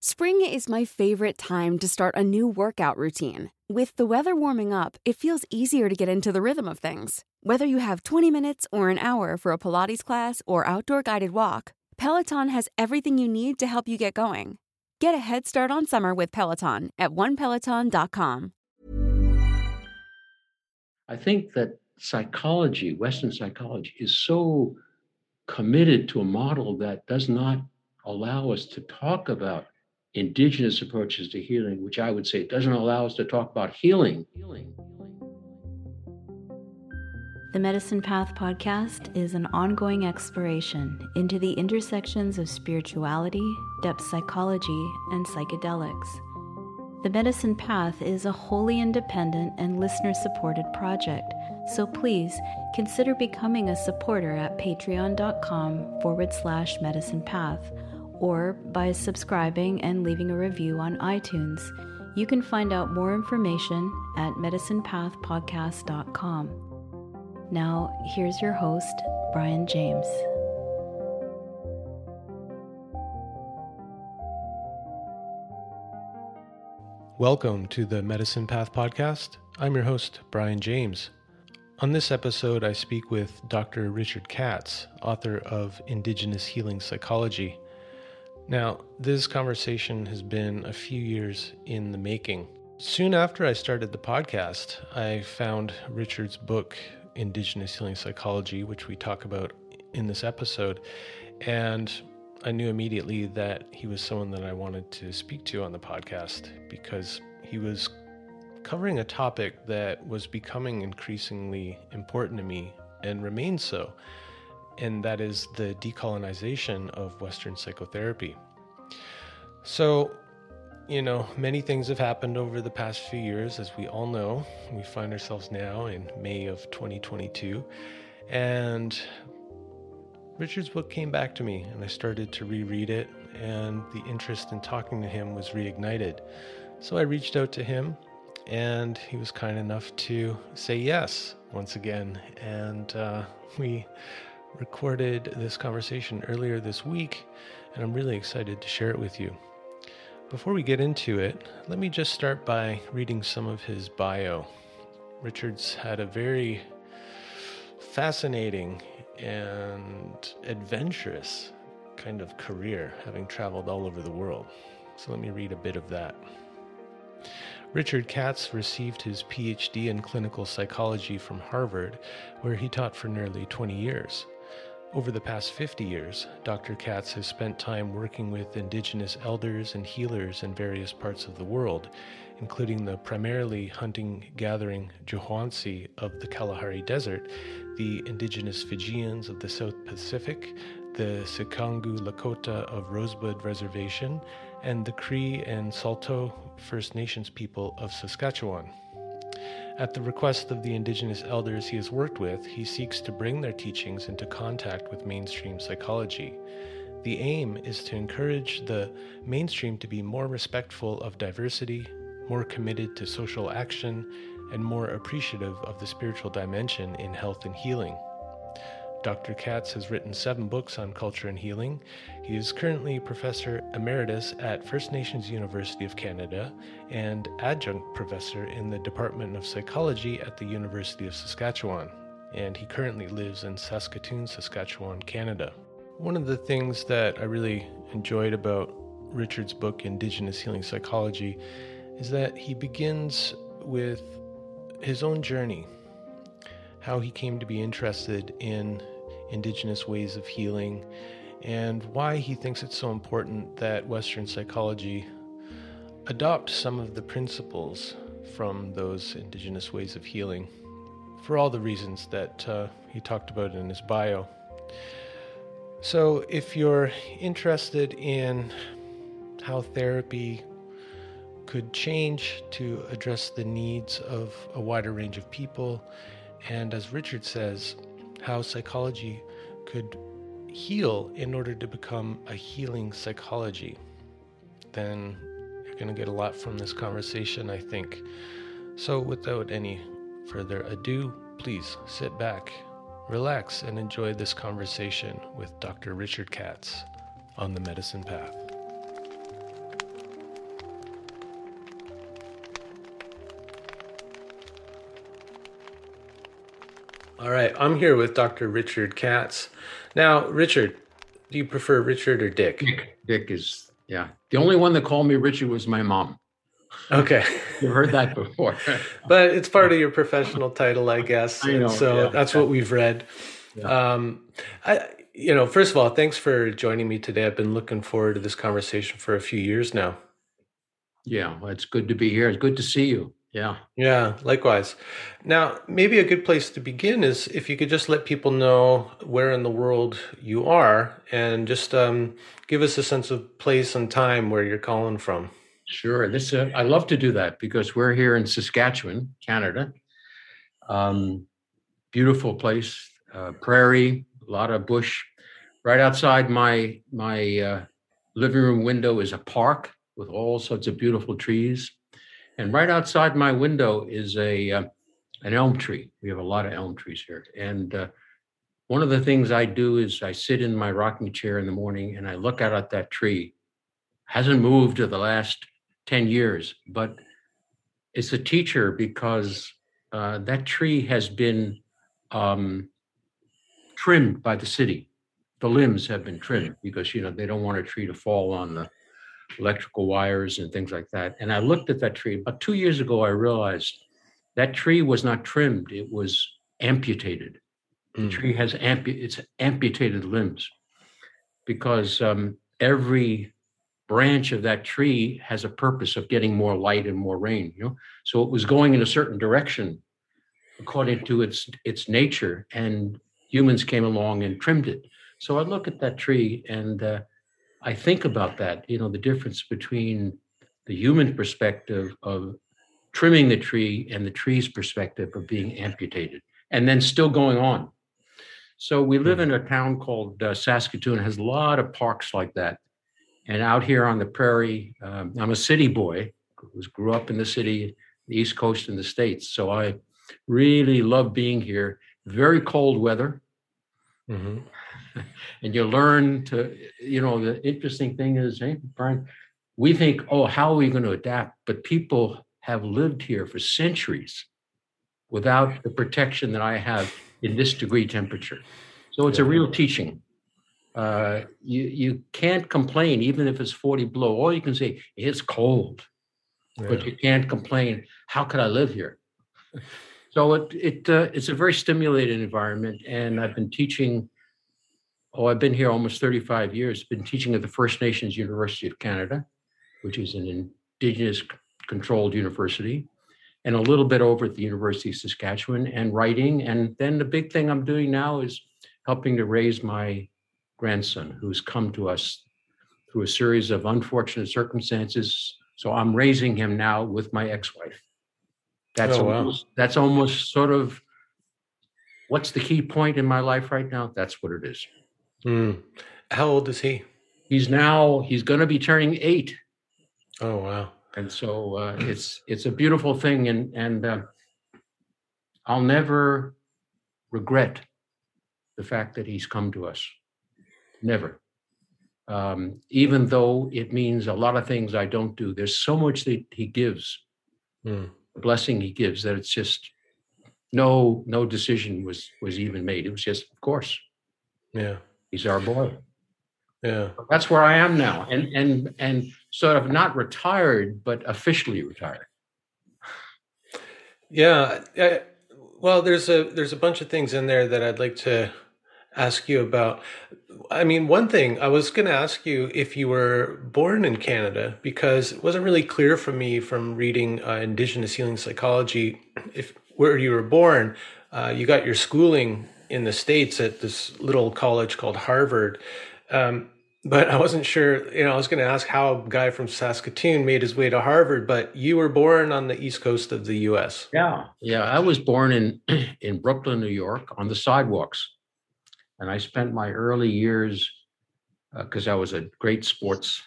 Spring is my favorite time to start a new workout routine. With the weather warming up, it feels easier to get into the rhythm of things. Whether you have 20 minutes or an hour for a Pilates class or outdoor guided walk, Peloton has everything you need to help you get going. Get a head start on summer with Peloton at onepeloton.com. I think that psychology, Western psychology, is so committed to a model that does not allow us to talk about indigenous approaches to healing, which I would say doesn't allow us to talk about healing. healing. The Medicine Path podcast is an ongoing exploration into the intersections of spirituality, depth psychology, and psychedelics. The Medicine Path is a wholly independent and listener supported project, so please consider becoming a supporter at patreon.com forward slash medicine path or by subscribing and leaving a review on iTunes. You can find out more information at medicinepathpodcast.com. Now, here's your host, Brian James. Welcome to the Medicine Path Podcast. I'm your host, Brian James. On this episode, I speak with Dr. Richard Katz, author of Indigenous Healing Psychology. Now, this conversation has been a few years in the making. Soon after I started the podcast, I found Richard's book, Indigenous Healing Psychology, which we talk about in this episode, and I knew immediately that he was someone that I wanted to speak to on the podcast because he was covering a topic that was becoming increasingly important to me and remains so and that is the decolonization of Western psychotherapy. So, you know, many things have happened over the past few years, as we all know. We find ourselves now in May of 2022, and Richard's book came back to me, and I started to reread it, and the interest in talking to him was reignited. So I reached out to him, and he was kind enough to say yes once again, and uh, we recorded this conversation earlier this week, and I'm really excited to share it with you. Before we get into it, let me just start by reading some of his bio. Richards had a very fascinating and adventurous kind of career, having traveled all over the world. So let me read a bit of that. Richard Katz received his PhD in clinical psychology from Harvard, where he taught for nearly 20 years. Over the past 50 years, Dr. Katz has spent time working with indigenous elders and healers in various parts of the world, including the primarily hunting gathering Juhuansi of the Kalahari Desert, the indigenous Fijians of the South Pacific, the Sicangu Lakota of Rosebud Reservation, and the Cree and Saulteaux First Nations people of Saskatchewan. At the request of the Indigenous elders he has worked with, he seeks to bring their teachings into contact with mainstream psychology. The aim is to encourage the mainstream to be more respectful of diversity, more committed to social action, and more appreciative of the spiritual dimension in health and healing. Dr. Katz has written seven books on culture and healing. He is currently Professor Emeritus at First Nations University of Canada and Adjunct Professor in the Department of Psychology at the University of Saskatchewan. And he currently lives in Saskatoon, Saskatchewan, Canada. One of the things that I really enjoyed about Richard's book, Indigenous Healing Psychology, is that he begins with his own journey, how he came to be interested in indigenous ways of healing, and why he thinks it's so important that Western psychology adopt some of the principles from those indigenous ways of healing for all the reasons that uh, he talked about in his bio. So, if you're interested in how therapy could change to address the needs of a wider range of people, and as Richard says, how psychology could heal in order to become a healing psychology, then you're going to get a lot from this conversation, I think. So, without any further ado, please sit back, relax, and enjoy this conversation with Dr. Richard Katz on the Medicine Path. All right, I'm here with Dr. Richard Katz. Now, Richard, do you prefer Richard or Dick? Dick, Dick is, yeah. The only one that called me Richard was my mom. Okay. You've heard that before. but it's part of your professional title, I guess. I know, so yeah. that's what we've read. Yeah. Um, I, you know, first of all, thanks for joining me today. I've been looking forward to this conversation for a few years now. Yeah, well, it's good to be here. It's good to see you. Yeah. Yeah, likewise. Now, maybe a good place to begin is if you could just let people know where in the world you are and just um, give us a sense of place and time where you're calling from. Sure. This uh, I love to do that because we're here in Saskatchewan, Canada. Um, beautiful place, uh, prairie, a lot of bush. Right outside my my uh, living room window is a park with all sorts of beautiful trees, and right outside my window is a uh, an elm tree. We have a lot of elm trees here, and uh, one of the things I do is I sit in my rocking chair in the morning and I look out at that tree. Hasn't moved to the last 10 years, but it's a teacher because uh, that tree has been um, trimmed by the city. The limbs have been trimmed because, you know, they don't want a tree to fall on the electrical wires and things like that. And I looked at that tree about two years ago, I realized that tree was not trimmed, it was amputated. The Mm. tree has ampu- it's amputated limbs because um, every branch of that tree has a purpose of getting more light and more rain you know so it was going in a certain direction according to its its nature and humans came along and trimmed it so i look at that tree and uh, i think about that you know the difference between the human perspective of trimming the tree and the tree's perspective of being amputated and then still going on so we live in a town called uh, saskatoon it has a lot of parks like that and out here on the prairie, um, I'm a city boy who grew up in the city, the East Coast in the States. So I really love being here. Very cold weather. hmm And you learn to, you know, the interesting thing is, hey, Brian, we think, oh, how are we going to adapt? But people have lived here for centuries without the protection that I have in this degree temperature. So it's a real teaching. Uh, you you can't complain even if it's 40 below. All you can say it's cold, but you can't complain. How could I live here? So it it uh, it's a very stimulating environment, and I've been teaching. Oh, I've been here almost 35 years. Been teaching at the First Nations University of Canada, which is an Indigenous controlled university, and a little bit over at the University of Saskatchewan, and writing. And then the big thing I'm doing now is helping to raise my grandson who's come to us through a series of unfortunate circumstances. So I'm raising him now with my ex-wife. That's Oh, wow. that's almost sort of what's the key point in my life right now? That's what it is. Mm. How old is he? He's now he's going to be turning eight, Oh, wow. and so uh, it's it's a beautiful thing, and and uh, I'll never regret the fact that he's come to us. Never. Um, even though it means a lot of things I don't do, there's so much that he gives, Mm. the blessing he gives, that it's just no no decision was was even made. It was just, of course, Yeah. He's our boy. Yeah. That's where I am now. And and and sort of not retired, but officially retired. Yeah. I, well, there's a there's a bunch of things in there that I'd like to ask you about. I mean, one thing I was going to ask you if you were born in Canada because it wasn't really clear for me from reading uh, Indigenous healing psychology if where you were born. Uh, you got your schooling in the states at this little college called Harvard. Um, but I wasn't sure, you know, I was going to ask how a guy from Saskatoon made his way to Harvard, but you were born on the east coast of the US. Yeah. Yeah. I was born in, in Brooklyn, New York on the sidewalks. And I spent my early years because uh, I was a great sports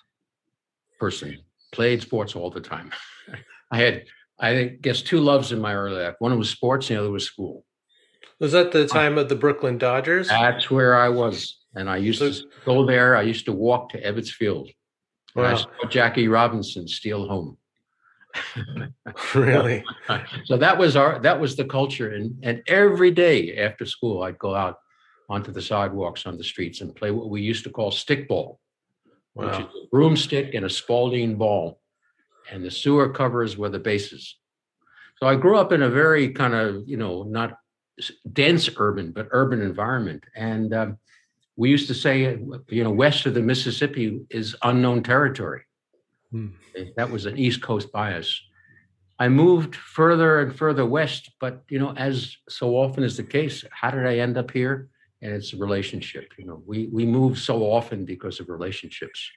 person, played sports all the time. I had, I guess, two loves in my early life. One was sports, and the other was school. Was that the time of the Brooklyn Dodgers? That's where I was. And I used to go there. I used to walk to Ebbets Field. Wow. I saw Jackie Robinson steal home. really? so that was our that was the culture. And and every day after school I'd go out onto the sidewalks on the streets and play what we used to call stickball, wow. which is a broomstick and a Spalding ball. And the sewer covers were the bases. So I grew up in a very kind of, you know, not dense urban, but urban environment. And um, we used to say, you know, west of the Mississippi is unknown territory. Hmm. That was an East Coast bias. I moved further and further west, but you know, as so often is the case, how did I end up here? And it's a relationship. You know, we we move so often because of relationships.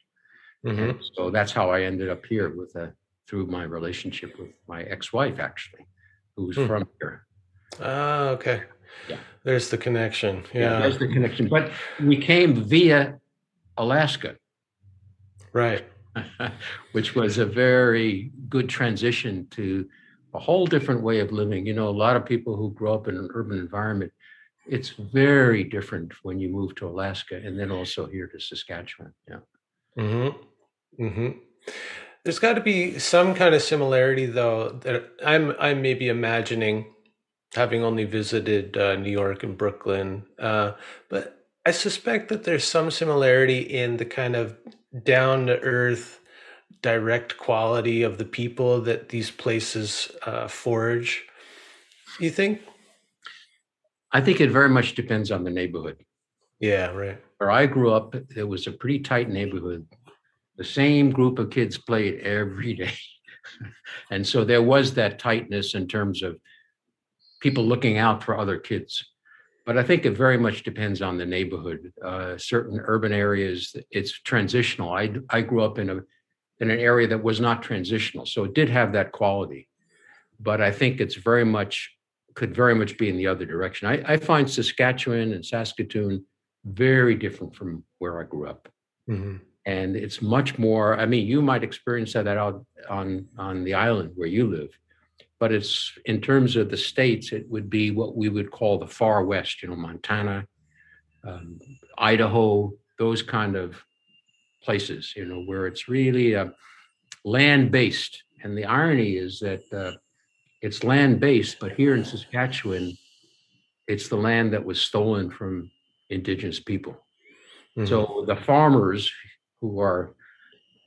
Mm-hmm. so that's how I ended up here with a through my relationship with my ex-wife, actually, who's hmm. from here. Ah, okay. Yeah. There's the connection. Yeah. yeah. There's the connection. But we came via Alaska. Right. Which was a very good transition to a whole different way of living. You know, a lot of people who grow up in an urban environment, it's very different when you move to Alaska and then also here to Saskatchewan. Yeah. Mm-hmm. Mm-hmm. There's got to be some kind of similarity, though, that I'm I'm maybe imagining having only visited uh, New York and Brooklyn. Uh, but I suspect that there's some similarity in the kind of down to earth, direct quality of the people that these places uh, forge. You think? I think it very much depends on the neighborhood. Yeah, right. Where I grew up, it was a pretty tight neighborhood. The same group of kids played every day. and so there was that tightness in terms of people looking out for other kids. But I think it very much depends on the neighborhood. Uh, certain urban areas, it's transitional. I I grew up in a in an area that was not transitional, so it did have that quality. But I think it's very much could very much be in the other direction. I, I find Saskatchewan and Saskatoon very different from where I grew up. Mm-hmm. And it's much more. I mean, you might experience that out on on the island where you live but it's in terms of the states, it would be what we would call the far west, you know, Montana, um, Idaho, those kind of places, you know, where it's really uh, land based. And the irony is that uh, it's land based, but here in Saskatchewan, it's the land that was stolen from indigenous people. Mm-hmm. So the farmers who are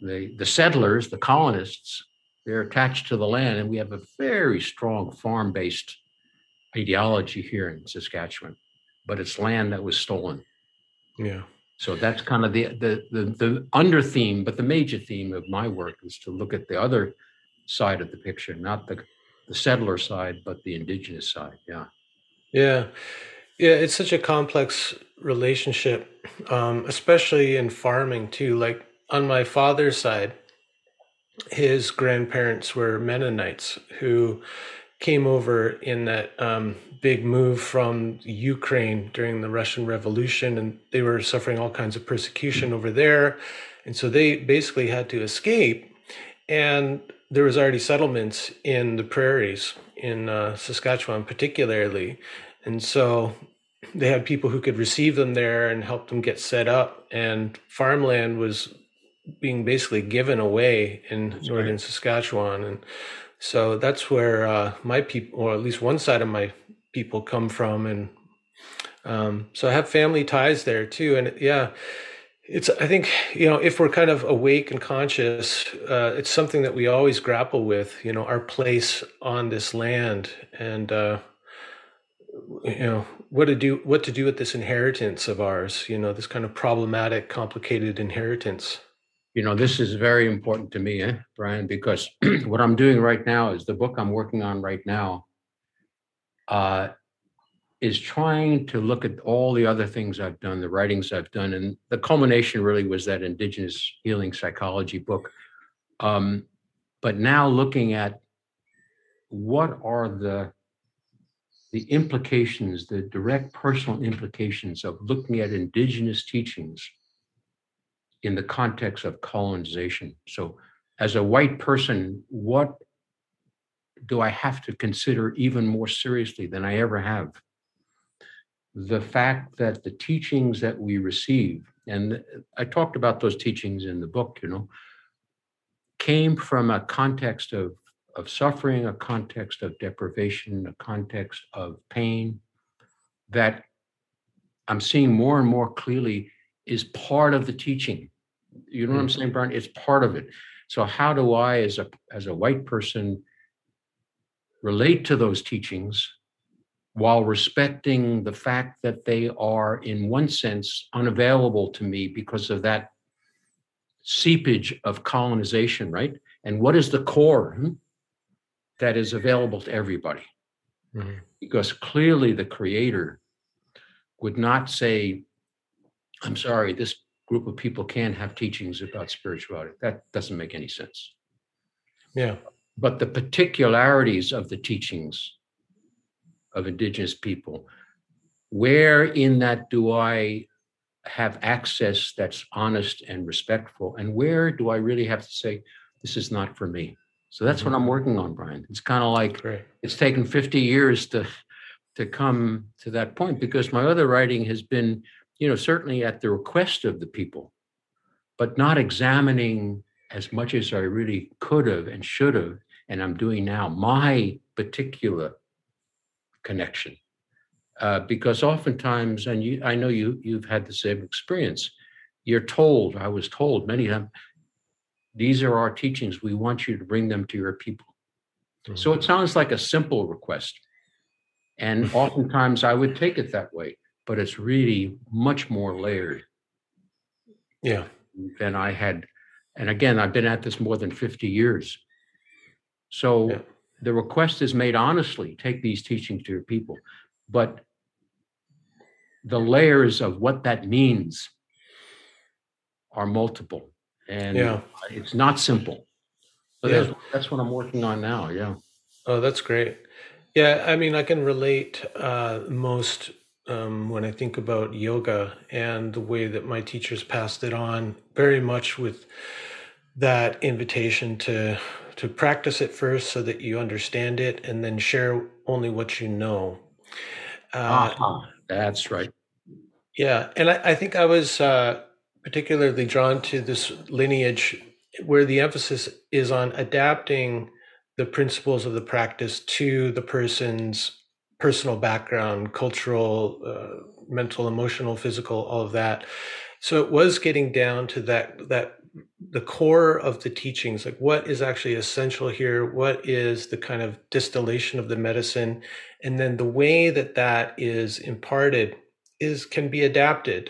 the, the settlers, the colonists, they're attached to the land, and we have a very strong farm based ideology here in Saskatchewan, but it's land that was stolen. Yeah. So that's kind of the, the the the under theme, but the major theme of my work is to look at the other side of the picture, not the the settler side, but the indigenous side. Yeah. Yeah. Yeah, it's such a complex relationship, um, especially in farming too. Like on my father's side, his grandparents were Mennonites who came over in that um, big move from Ukraine during the Russian Revolution, and they were suffering all kinds of persecution over there, and so they basically had to escape. And there was already settlements in the prairies in uh, Saskatchewan, particularly, and so they had people who could receive them there and help them get set up. And farmland was being basically given away in that's northern right. Saskatchewan, and so that's where uh, my people, or at least one side of my people, come from, and um, so I have family ties there too. And yeah, It's, I think, you know, if we're kind of awake and conscious, uh, it's something that we always grapple with, you know, our place on this land and, uh, you know, what to do, what to do with this inheritance of ours, you know, this kind of problematic, complicated inheritance. You know, this is very important to me, eh, Brian, because what I'm doing right now is the book I'm working on right now uh, is trying to look at all the other things I've done, the writings I've done, and the culmination really was that Indigenous Healing Psychology book. Um, but now looking at what are the the implications, the direct personal implications of looking at Indigenous teachings in the context of colonization. So, as a white person, what do I have to consider even more seriously than I ever have? the fact that the teachings that we receive, and I talked about those teachings in the book, you know, came from a context of, of suffering, a context of deprivation, a context of pain that I'm seeing more and more clearly is part of the teaching. You know what I'm mm. saying, Brian? It's part of it. So how do I, as a as a white person, relate to those teachings while respecting the fact that they are, in one sense, unavailable to me because of that seepage of colonization, right? And what is the core hmm, that is available to everybody? Mm-hmm. Because clearly the creator would not say, I'm sorry, this group of people can't have teachings about spirituality. That doesn't make any sense. Yeah. But the particularities of the teachings of indigenous people where in that do i have access that's honest and respectful and where do i really have to say this is not for me so that's mm-hmm. what i'm working on brian it's kind of like Great. it's taken 50 years to to come to that point because my other writing has been you know certainly at the request of the people but not examining as much as i really could have and should have and i'm doing now my particular connection. Uh, because oftentimes, and you, I know you you've had the same experience. You're told, I was told many times, these are our teachings. We want you to bring them to your people. Mm-hmm. So it sounds like a simple request, and oftentimes I would take it that way. But it's really much more layered. Yeah. Than I had, and again, I've been at this more than fifty years. So. Yeah the request is made honestly take these teachings to your people but the layers of what that means are multiple and yeah. it's not simple so yeah. that's, that's what i'm working on now yeah oh that's great yeah i mean i can relate uh, most um, when i think about yoga and the way that my teachers passed it on very much with that invitation to to practice it first so that you understand it and then share only what you know. Uh, uh-huh. That's right. Yeah. And I, I think I was uh, particularly drawn to this lineage where the emphasis is on adapting the principles of the practice to the person's personal background, cultural, uh, mental, emotional, physical, all of that. So it was getting down to that that the core of the teachings like what is actually essential here? What is the kind of distillation of the medicine? And then the way that that is imparted is can be adapted.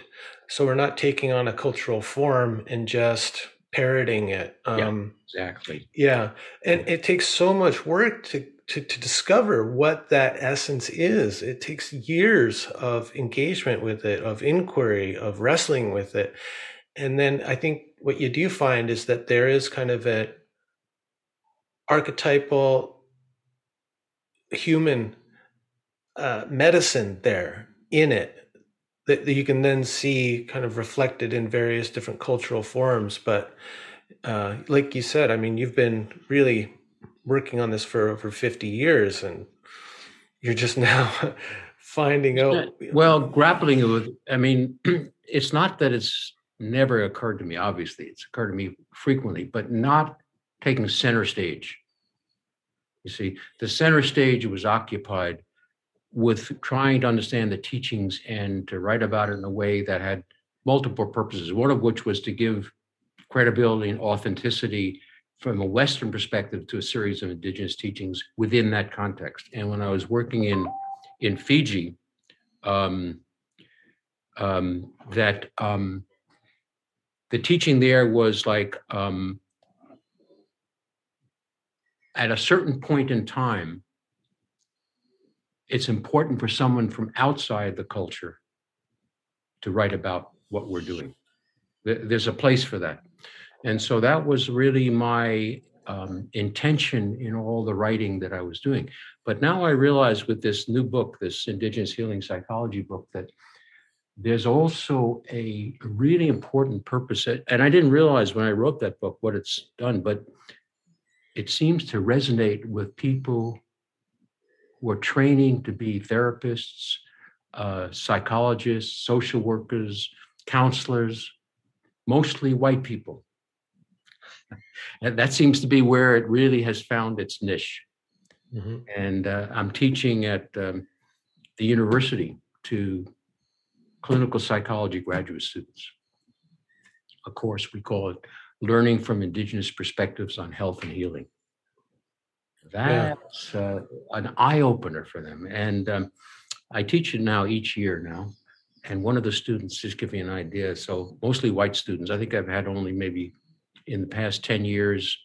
So we're not taking on a cultural form and just parroting it. Um yeah, exactly. yeah. And it takes so much work to to, to discover what that essence is. It takes years of engagement with it, of inquiry, of wrestling with it. And then I think what you do find is that there is kind of a archetypal human uh, medicine there in it that, that, you can then see kind of reflected in various different cultural forms. But uh, like you said, I mean, you've been really working on this for over 50 years and you're just now finding out. Well, grappling with, I mean, it's not that it's never occurred to me. Obviously, it's occurred to me frequently, but not taking center stage. You see, the center stage was occupied with trying to understand the teachings and to write about it in a way that had multiple purposes, one of which was to give credibility and authenticity from a Western perspective to a series of indigenous teachings within that context. And when I was working in in Fiji, um, um, that um, the teaching there was like um, at a certain point in time, it's important for someone from outside the culture to write about what we're doing. There's a place for that. And so that was really my um, intention in all the writing that I was doing. But now I realize with this new book, this Indigenous Healing Psychology book, that there's also a really important purpose. And I didn't realize when I wrote that book what it's done, but it seems to resonate with people who are training to be therapists, uh, psychologists, social workers, counselors, mostly white people. And that seems to be where it really has found its niche. Mm-hmm. And uh, I'm teaching at um, the university to clinical psychology graduate students. A course we call it Learning from Indigenous Perspectives on Health and Healing. That's uh, an eye opener for them. And um, I teach it now each year now. And one of the students, just give me an idea. So mostly white students. I think I've had only maybe in the past 10 years,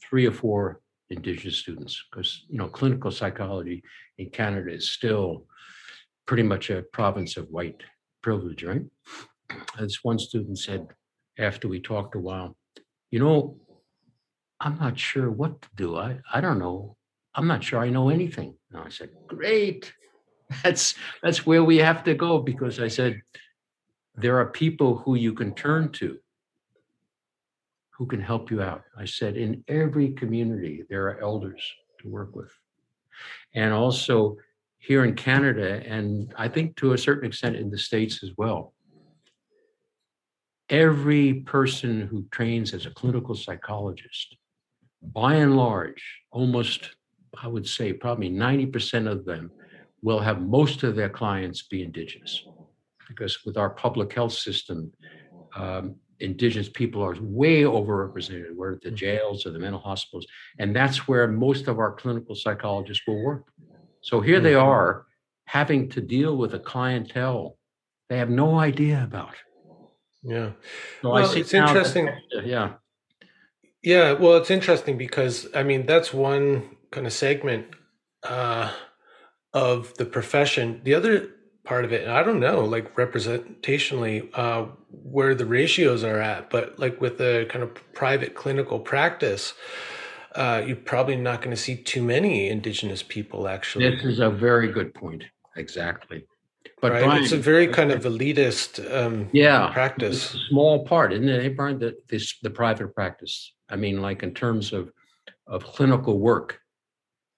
three or four indigenous students, because you know, clinical psychology in Canada is still pretty much a province of white privilege, right? As one student said after we talked a while, you know, I'm not sure what to do. I, I don't know. I'm not sure I know anything. And I said, Great. That's that's where we have to go because I said there are people who you can turn to who can help you out. I said in every community there are elders to work with. And also here in Canada, and I think to a certain extent in the States as well, every person who trains as a clinical psychologist, by and large, almost, I would say, probably 90% of them will have most of their clients be Indigenous. Because with our public health system, um, Indigenous people are way overrepresented. We're at the mm-hmm. jails or the mental hospitals, and that's where most of our clinical psychologists will work. So here they mm-hmm. are having to deal with a clientele they have no idea about. Yeah. So well, it's interesting. That, yeah. Yeah. Well, it's interesting because, I mean, that's one kind of segment uh, of the profession. The other part of it, and I don't know, like representationally, uh, where the ratios are at, but like with the kind of private clinical practice, uh, you're probably not going to see too many indigenous people actually. This is a very good point. Exactly. But right? Brian, it's a very kind of elitist um, yeah, practice. small part, isn't it, Brian? The, this, the private practice. I mean, like in terms of of clinical work.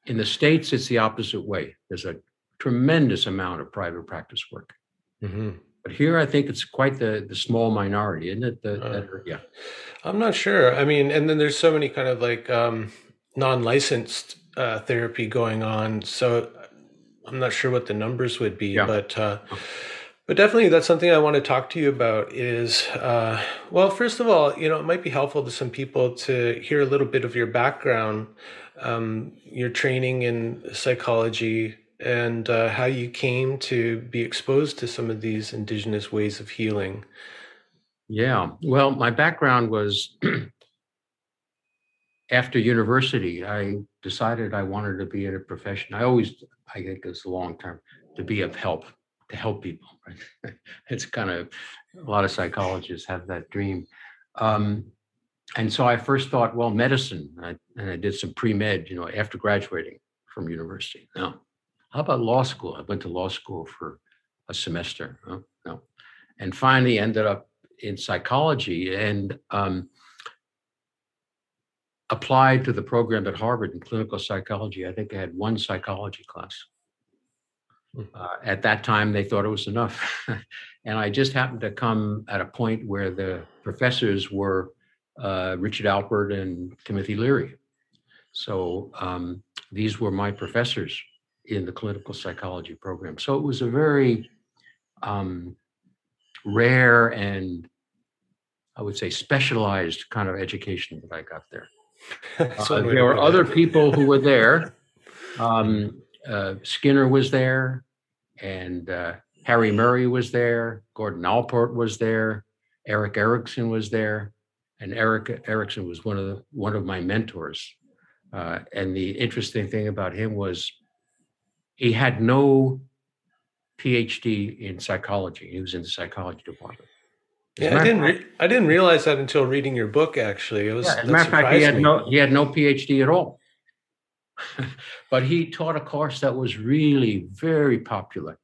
In the states, it's the opposite way. There's a tremendous amount of private practice work. Mm-hmm. But here, I think it's quite the the small minority, isn't it? The, uh, that yeah. I'm not sure. I mean, and then there's so many kind of like um, non-licensed uh, therapy going on. So I'm not sure what the numbers would be, yeah. but uh, but definitely that's something I want to talk to you about. Is uh, well, first of all, you know, it might be helpful to some people to hear a little bit of your background, um, your training in psychology, and uh, how you came to be exposed to some of these indigenous ways of healing. Yeah, well, my background was after university, I decided I wanted to be in a profession. I always, I think it's a long term, to be of help, to help people. Right? it's kind of a lot of psychologists have that dream. Um, and so I first thought, well, medicine, I, and I did some pre med, you know, after graduating from university. No, how about law school? I went to law school for a semester. Oh, no, and finally ended up in psychology. And um, applied to the program at Harvard in clinical psychology. I think I had one psychology class. Hmm. Uh, at that time, they thought it was enough. and I just happened to come at a point where the professors were uh, Richard Alpert and Timothy Leary. So um, these were my professors in the clinical psychology program. So it was a very um, rare and I would say specialized kind of education that I got there. uh, there were other people who were there. Um, uh, Skinner was there, and uh, Harry Murray was there. Gordon Allport was there. Erik Erikson was there, and Erik Erikson was one of the, one of my mentors. Uh, and the interesting thing about him was he had no PhD in psychology. He was in the psychology department. yeah, I didn't. Re- I didn't realize that until reading your book. Actually, it was. Yeah, as a matter of fact, he had me. no he had no PhD at all. but he taught a course that was really very popular,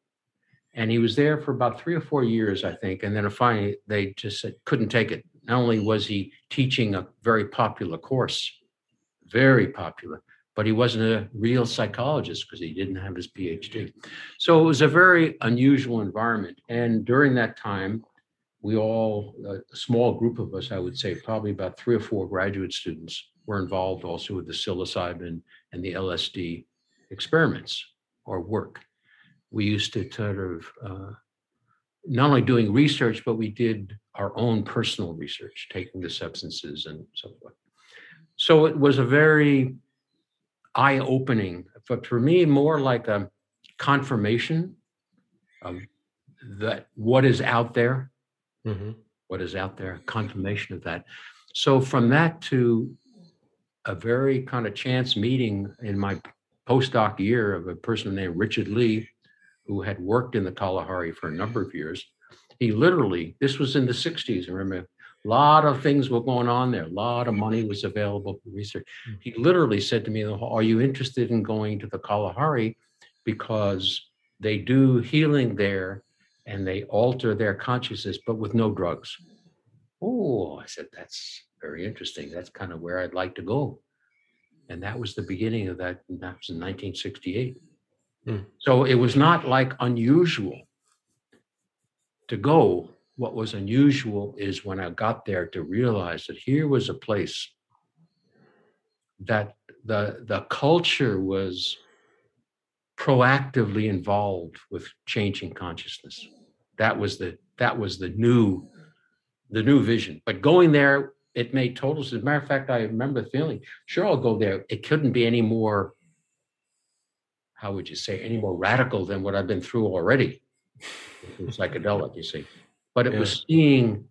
and he was there for about three or four years, I think. And then finally, they just said, couldn't take it. Not only was he teaching a very popular course, very popular, but he wasn't a real psychologist because he didn't have his PhD. So it was a very unusual environment. And during that time, we all, a small group of us, I would say, probably about three or four graduate students, were involved also with the psilocybin and the LSD experiments or work. We used to sort of uh, not only doing research, but we did our own personal research, taking the substances and so forth. So it was a very eye opening, but for me, more like a confirmation of that what is out there, mm-hmm. what is out there, confirmation of that. So from that to a very kind of chance meeting in my postdoc year of a person named Richard Lee, who had worked in the Kalahari for a number of years. He literally, this was in the 60s, I remember, a lot of things were going on there. A lot of money was available for research. Hmm. He literally said to me, Are you interested in going to the Kalahari? Because they do healing there and they alter their consciousness, but with no drugs. Oh, I said, That's very interesting. That's kind of where I'd like to go. And that was the beginning of that. That was in 1968. Hmm. So it was not like unusual to go what was unusual is when I got there to realize that here was a place that the the culture was proactively involved with changing consciousness. That was the that was the new the new vision. But going there, it made total sense. As a matter of fact, I remember feeling, sure, I'll go there. It couldn't be any more, how would you say, any more radical than what I've been through already. Psychedelic, you see but it yeah. was seeing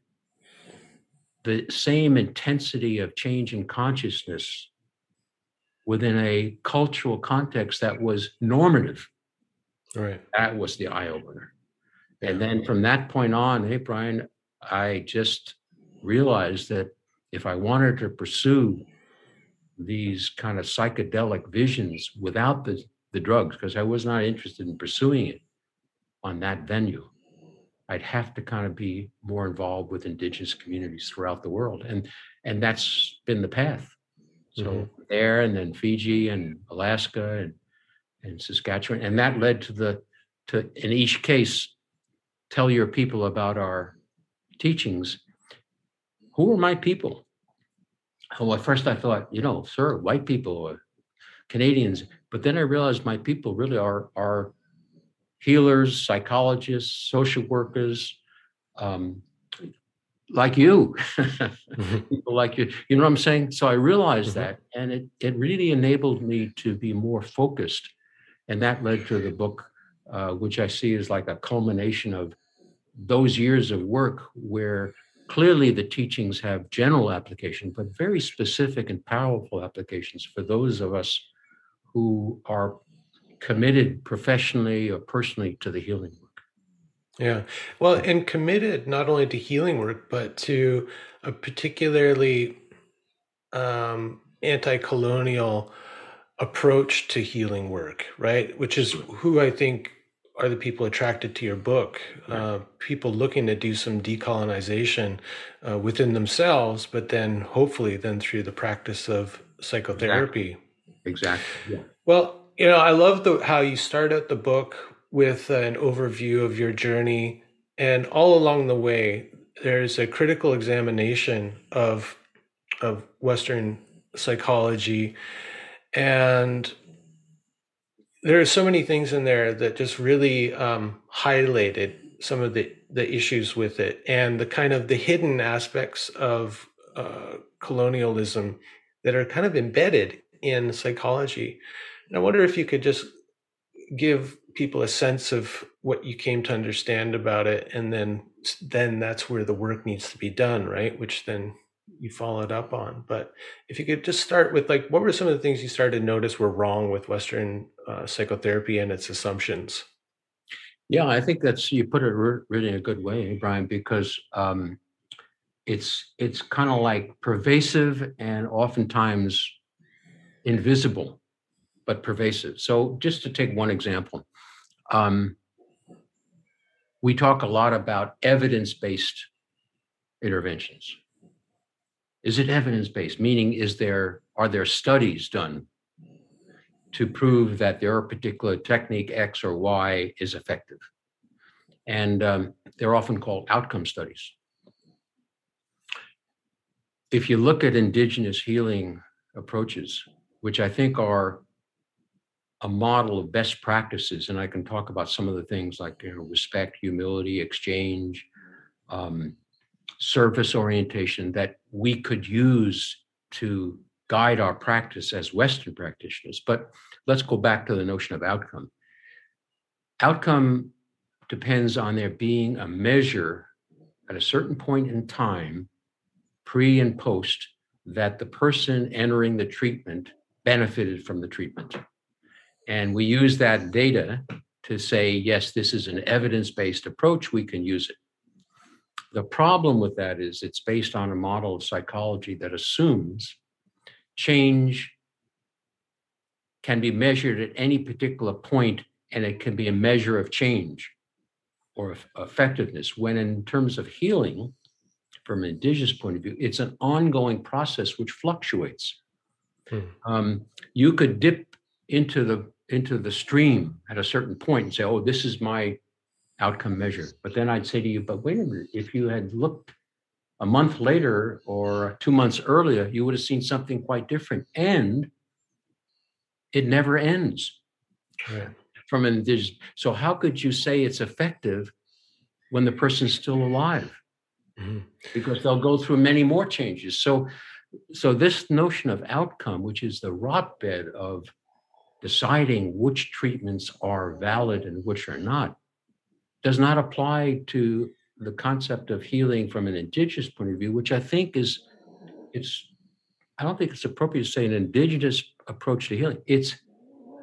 the same intensity of change in consciousness within a cultural context that was normative. Right. That was the eye opener. And then from that point on, hey, Brian, I just realized that if I wanted to pursue these kind of psychedelic visions without the, the drugs, because I was not interested in pursuing it on that venue, I'd have to kind of be more involved with indigenous communities throughout the world. And and that's been the path. So mm-hmm. there and then Fiji and Alaska and and Saskatchewan. And that led to the to in each case, tell your people about our teachings. Who are my people? Well, at first I thought, you know, sir, white people, or Canadians. But then I realized my people really are are healers, psychologists, social workers, um, like you, mm-hmm. people like you. You know what I'm saying? So I realized mm-hmm. that, and it it really enabled me to be more focused, and that led to the book, uh, which I see as like a culmination of those years of work where clearly the teachings have general application, but very specific and powerful applications for those of us who are committed professionally or personally to the healing work. Yeah. Well, and committed not only to healing work, but to a particularly um, anti colonial approach to healing work, right? Which is who I think are the people attracted to your book. Right. Uh, people looking to do some decolonization uh, within themselves, but then hopefully then through the practice of psychotherapy. Exactly. exactly. Yeah. Well, you know, I love the how you start out the book with an overview of your journey, and all along the way, there's a critical examination of of Western psychology, and there are so many things in there that just really um, highlighted some of the the issues with it and the kind of the hidden aspects of uh, colonialism that are kind of embedded in psychology. And I wonder if you could just give people a sense of what you came to understand about it, and then then that's where the work needs to be done, right? Which then you followed up on. But if you could just start with like, what were some of the things you started to notice were wrong with Western uh, psychotherapy and its assumptions? Yeah, I think that's you put it really in a good way, Brian, because um, it's it's kind of like pervasive and oftentimes invisible, but pervasive. So just to take one example, um, we talk a lot about evidence-based interventions. Is it evidence-based? Meaning, is there are there studies done to prove that their particular technique X or Y is effective. And um, they're often called outcome studies. If you look at indigenous healing approaches, which I think are a model of best practices, and I can talk about some of the things like you know, respect, humility, exchange, um, service orientation that we could use to guide our practice as Western practitioners. But let's go back to the notion of outcome. Outcome depends on there being a measure at a certain point in time, pre and post, that the person entering the treatment benefited from the treatment. And we use that data to say, yes, this is an evidence based approach, we can use it. The problem with that is it's based on a model of psychology that assumes change can be measured at any particular point and it can be a measure of change or effectiveness when in terms of healing from an indigenous point of view it's an ongoing process which fluctuates hmm. um, you could dip into the into the stream at a certain point and say oh this is my outcome measure but then i'd say to you but wait a minute if you had looked a month later or two months earlier, you would have seen something quite different. And it never ends right. from an So how could you say it's effective when the person's still alive? Mm-hmm. Because they'll go through many more changes. So so this notion of outcome, which is the rot bed of deciding which treatments are valid and which are not, does not apply to the concept of healing from an indigenous point of view, which I think is, it's, I don't think it's appropriate to say an indigenous approach to healing. It's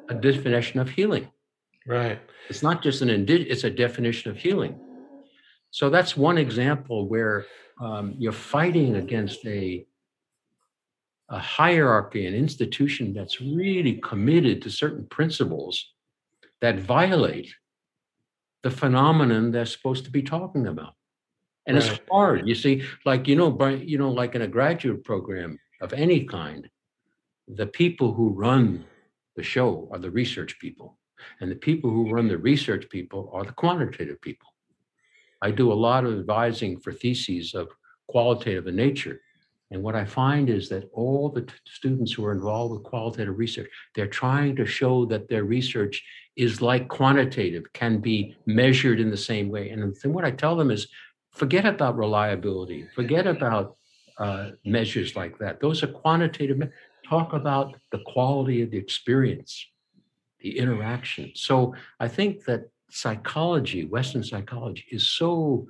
a definition of healing. Right. It's not just an indigenous, it's a definition of healing. So that's one example where um, you're fighting against a, a hierarchy, an institution that's really committed to certain principles that violate the phenomenon they're supposed to be talking about. And right. it's hard, you see, like you know, by, you know, like in a graduate program of any kind, the people who run the show are the research people, and the people who run the research people are the quantitative people. I do a lot of advising for theses of qualitative in nature. And what I find is that all the t- students who are involved with qualitative research, they're trying to show that their research is like quantitative, can be measured in the same way. And then what I tell them is forget about reliability, forget about uh, measures like that. Those are quantitative. Me- Talk about the quality of the experience, the interaction. So I think that psychology, Western psychology, is so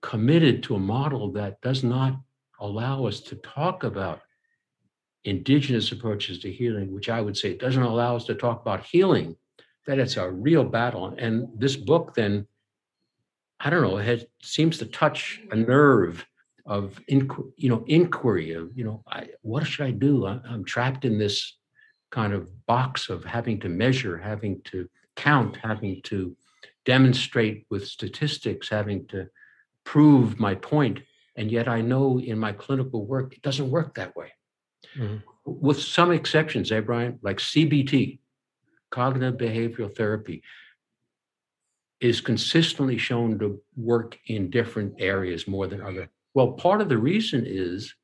committed to a model that does not allow us to talk about indigenous approaches to healing, which I would say doesn't allow us to talk about healing that it's a real battle. And this book then, I don't know, it seems to touch a nerve of inqu- you know inquiry of you know I, what should I do? I, I'm trapped in this kind of box of having to measure, having to count, having to demonstrate with statistics, having to prove my point. And yet I know in my clinical work, it doesn't work that way. Mm-hmm. With some exceptions, eh, Brian, like CBT, cognitive behavioral therapy is consistently shown to work in different areas more than other. Well, part of the reason is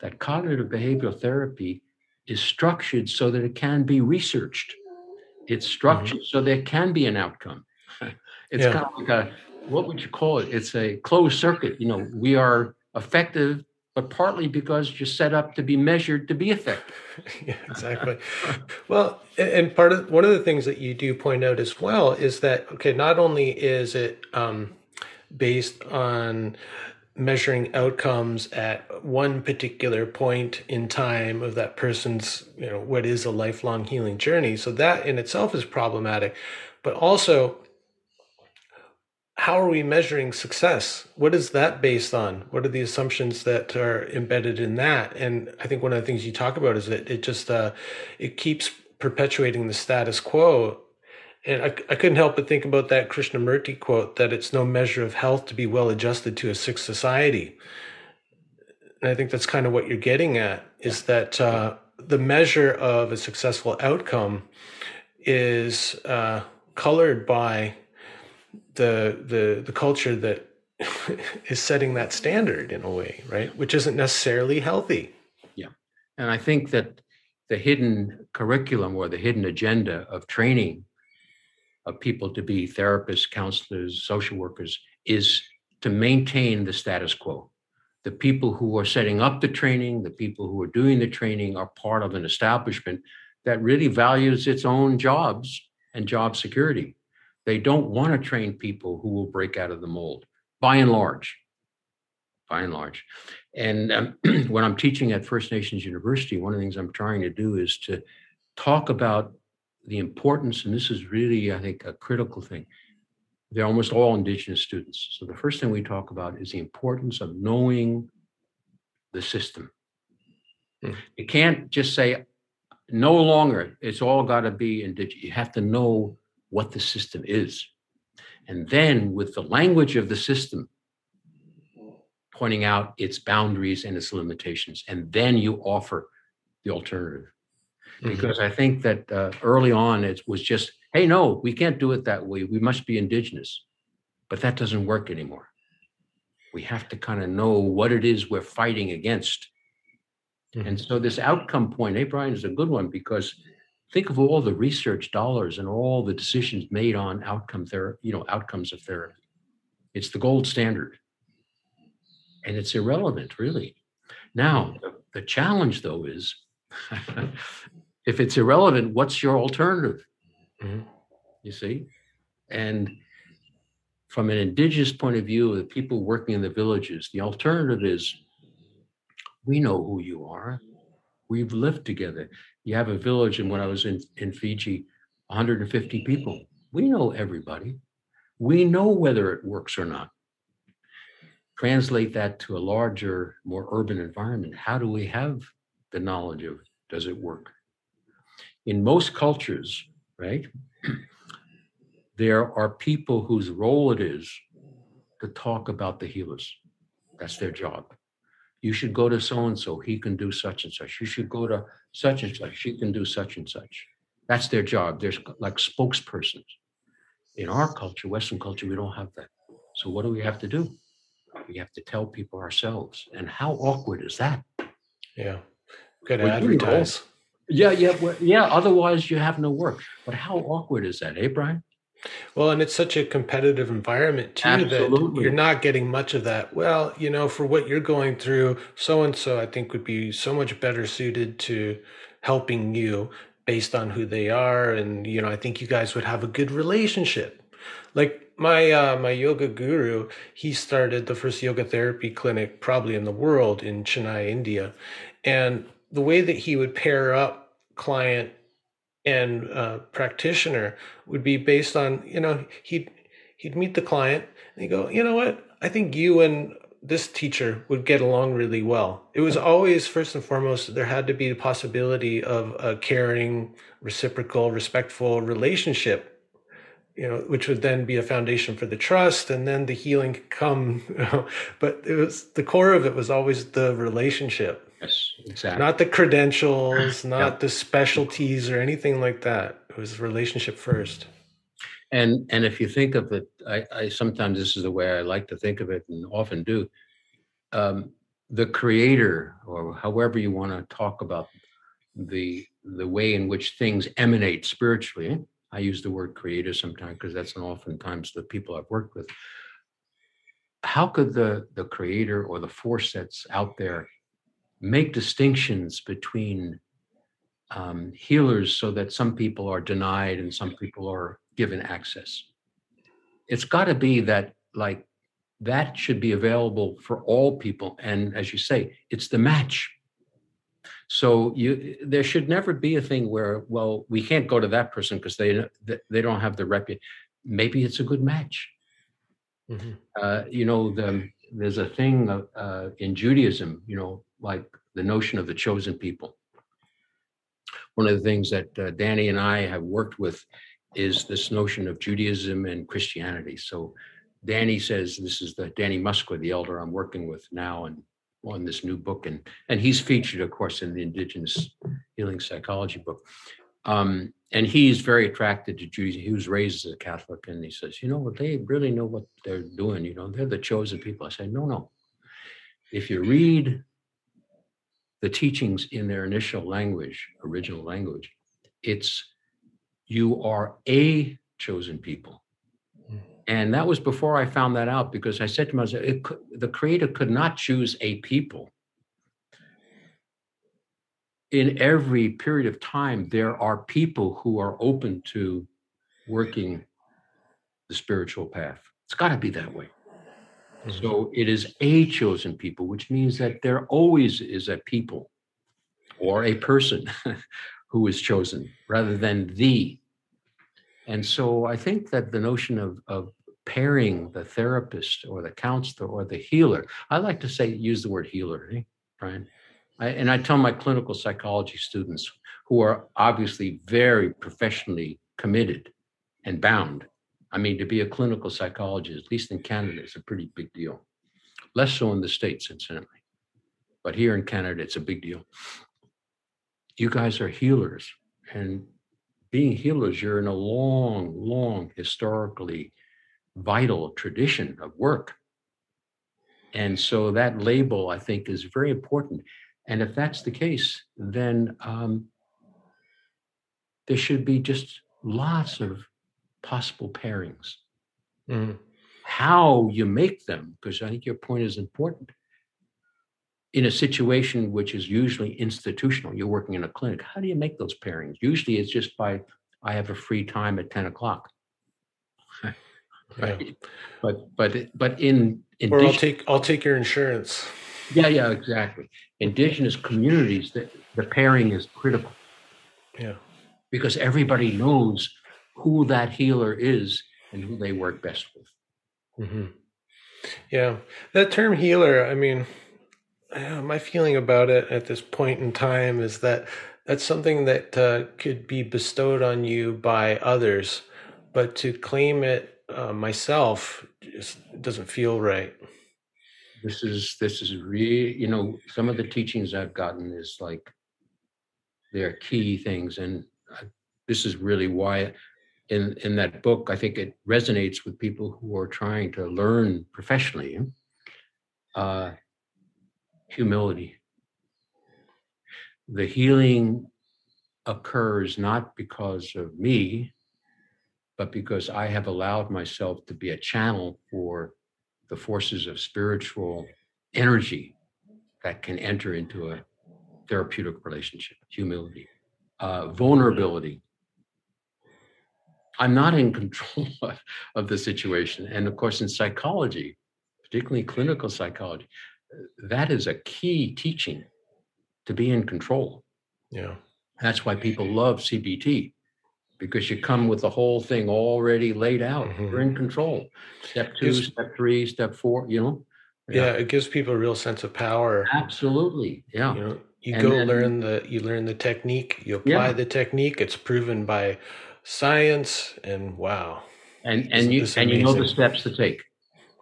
that cognitive behavioral therapy is structured so that it can be researched. It's structured mm-hmm. so there can be an outcome. It's yeah. kind of like a what would you call it? It's a closed circuit. You know, we are effective, but partly because you're set up to be measured to be effective. exactly. well, and part of one of the things that you do point out as well is that okay, not only is it um, based on measuring outcomes at one particular point in time of that person's you know what is a lifelong healing journey so that in itself is problematic but also how are we measuring success? What is that based on? What are the assumptions that are embedded in that? And I think one of the things you talk about is that it just uh, it keeps perpetuating the status quo. And I, I couldn't help but think about that Krishnamurti quote that it's no measure of health to be well adjusted to a sick society. And I think that's kind of what you're getting at is that uh, the measure of a successful outcome is uh, colored by the the the culture that is setting that standard in a way, right? Which isn't necessarily healthy. Yeah. And I think that the hidden curriculum or the hidden agenda of training of people to be therapists, counselors, social workers is to maintain the status quo. The people who are setting up the training, the people who are doing the training are part of an establishment that really values its own jobs and job security. They don't want to train people who will break out of the mold, by and large. By and large. And um, when I'm teaching at First Nations University, one of the things I'm trying to do is to talk about the importance, and this is really, I think, a critical thing. They're almost all Indigenous students. So the first thing we talk about is the importance of knowing the system. Mm. You can't just say, no longer, it's all got to be Indigenous. You have to know what the system is. And then, with the language of the system, pointing out its boundaries and its limitations. And then you offer the alternative. Mm-hmm. Because I think that uh, early on it was just, hey, no, we can't do it that way. We must be indigenous. But that doesn't work anymore. We have to kind of know what it is we're fighting against. Mm-hmm. And so this outcome point, hey, Brian, is a good one because think of all the research dollars and all the decisions made on outcome therapy, you know, outcomes of therapy. It's the gold standard. And it's irrelevant, really. Now, the, challenge though is if it's irrelevant, what's your alternative? Mm-hmm. You see? And from an indigenous point of view, the people working in the villages, the alternative is we know who you are. We've lived together. You have a village, and when I was in, in Fiji, 150 people. We know everybody. We know whether it works or not. Translate that to a larger, more urban environment. How do we have the knowledge of does it work? In most cultures, right, there are people whose role it is to talk about the healers. That's their job you should go to so and so, he can do such and such. You should go to such and such, she can do such and such. That's their job. There's like spokespersons. In our culture, Western culture, we don't have that. So what do we have to do? We have to tell people ourselves. And how awkward is that? Yeah. Got to advertise. Yeah, yeah, well, yeah. Otherwise, you have no work. But how awkward is that, eh, Brian? Well, and it's such a competitive environment too Absolutely. that you're not getting much of that. Well, you know, for what you're going through, so and so I think would be so much better suited to helping you based on who they are and you know, I think you guys would have a good relationship. Like my uh, my yoga guru, he started the first yoga therapy clinic probably in the world in Chennai, India. And the way that he would pair up client and uh, practitioner would be based on you know he'd he'd meet the client and he'd go you know what? I think you and this teacher would get along really well. It was always first and foremost there had to be the possibility of a caring reciprocal respectful relationship you know which would then be a foundation for the trust and then the healing could come but it was the core of it was always the relationship Yes, exactly. Not the credentials, not the specialties or anything like that. It was relationship first. And and if you think of it, I, I sometimes this is the way I like to think of it, and often do. Um, the creator, or however you want to talk about the the way in which things emanate spiritually. I use the word creator sometimes because that's oftentimes the people I've worked with. how could the the creator or the force that's out there make distinctions between um, healers so that some people are denied and some people are given access. It's got to be that like that should be available for all people and as you say it's the match. So you there should never be a thing where well we can't go to that person because they they don't have the rep maybe it's a good match. Mm-hmm. uh, you know the, there's a thing uh, in judaism you know like the notion of the chosen people one of the things that uh, danny and i have worked with is this notion of judaism and christianity so danny says this is the danny Musqua, the elder i'm working with now and on this new book, and and he's featured, of course, in the Indigenous Healing Psychology book. Um, and he's very attracted to Judaism. He was raised as a Catholic, and he says, you know what, they really know what they're doing. You know, they're the chosen people. I say, no, no. If you read the teachings in their initial language, original language, it's you are a chosen people. Hmm. And that was before I found that out because I said to myself, could, the creator could not choose a people. In every period of time, there are people who are open to working the spiritual path. It's got to be that way. Mm-hmm. So it is a chosen people, which means that there always is a people or a person who is chosen rather than the and so I think that the notion of, of pairing the therapist or the counselor or the healer, I like to say, use the word healer, eh, Brian? I, and I tell my clinical psychology students who are obviously very professionally committed and bound. I mean, to be a clinical psychologist, at least in Canada, is a pretty big deal. Less so in the States, incidentally. But here in Canada, it's a big deal. You guys are healers. And being healers, you're in a long, long, historically vital tradition of work. And so that label, I think, is very important. And if that's the case, then um, there should be just lots of possible pairings. Mm. How you make them, because I think your point is important. In a situation which is usually institutional, you're working in a clinic, how do you make those pairings? Usually it's just by, I have a free time at 10 o'clock. Right. Yeah. But but but in or I'll take I'll take your insurance. Yeah, yeah, exactly. Indigenous communities, the, the pairing is critical. Yeah. Because everybody knows who that healer is and who they work best with. Mm-hmm. Yeah. That term healer, I mean, my feeling about it at this point in time is that that's something that uh, could be bestowed on you by others, but to claim it uh, myself just doesn't feel right. This is this is really you know some of the teachings I've gotten is like they're key things, and I, this is really why in in that book I think it resonates with people who are trying to learn professionally. Uh, humility. The healing occurs not because of me, but because I have allowed myself to be a channel for the forces of spiritual energy that can enter into a therapeutic relationship, humility, uh, vulnerability. I'm not in control of, of the situation. And of course, in psychology, particularly clinical psychology, that is a key teaching to be in control. Yeah. That's why people love CBT because you come with the whole thing already laid out. Mm-hmm. You're in control. Step two, it's, step three, step four, you know? Yeah. yeah. it gives people a real sense of power. Absolutely. Yeah. You, know, you go then, learn the you learn the technique, you apply yeah. the technique, it's proven by science and wow. And and you and you know the steps to take.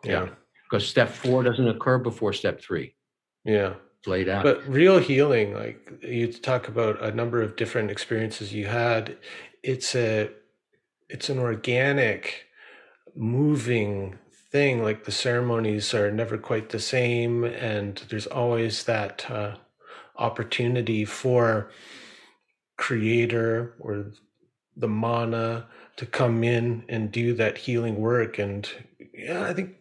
Yeah. Because step four doesn't occur before step three. Yeah laid out. But real healing, like you talk about a number of different experiences you had it's a it's an organic moving thing like the ceremonies are never quite the same and there's always that uh, opportunity for creator or the mana to come in and do that healing work and yeah i think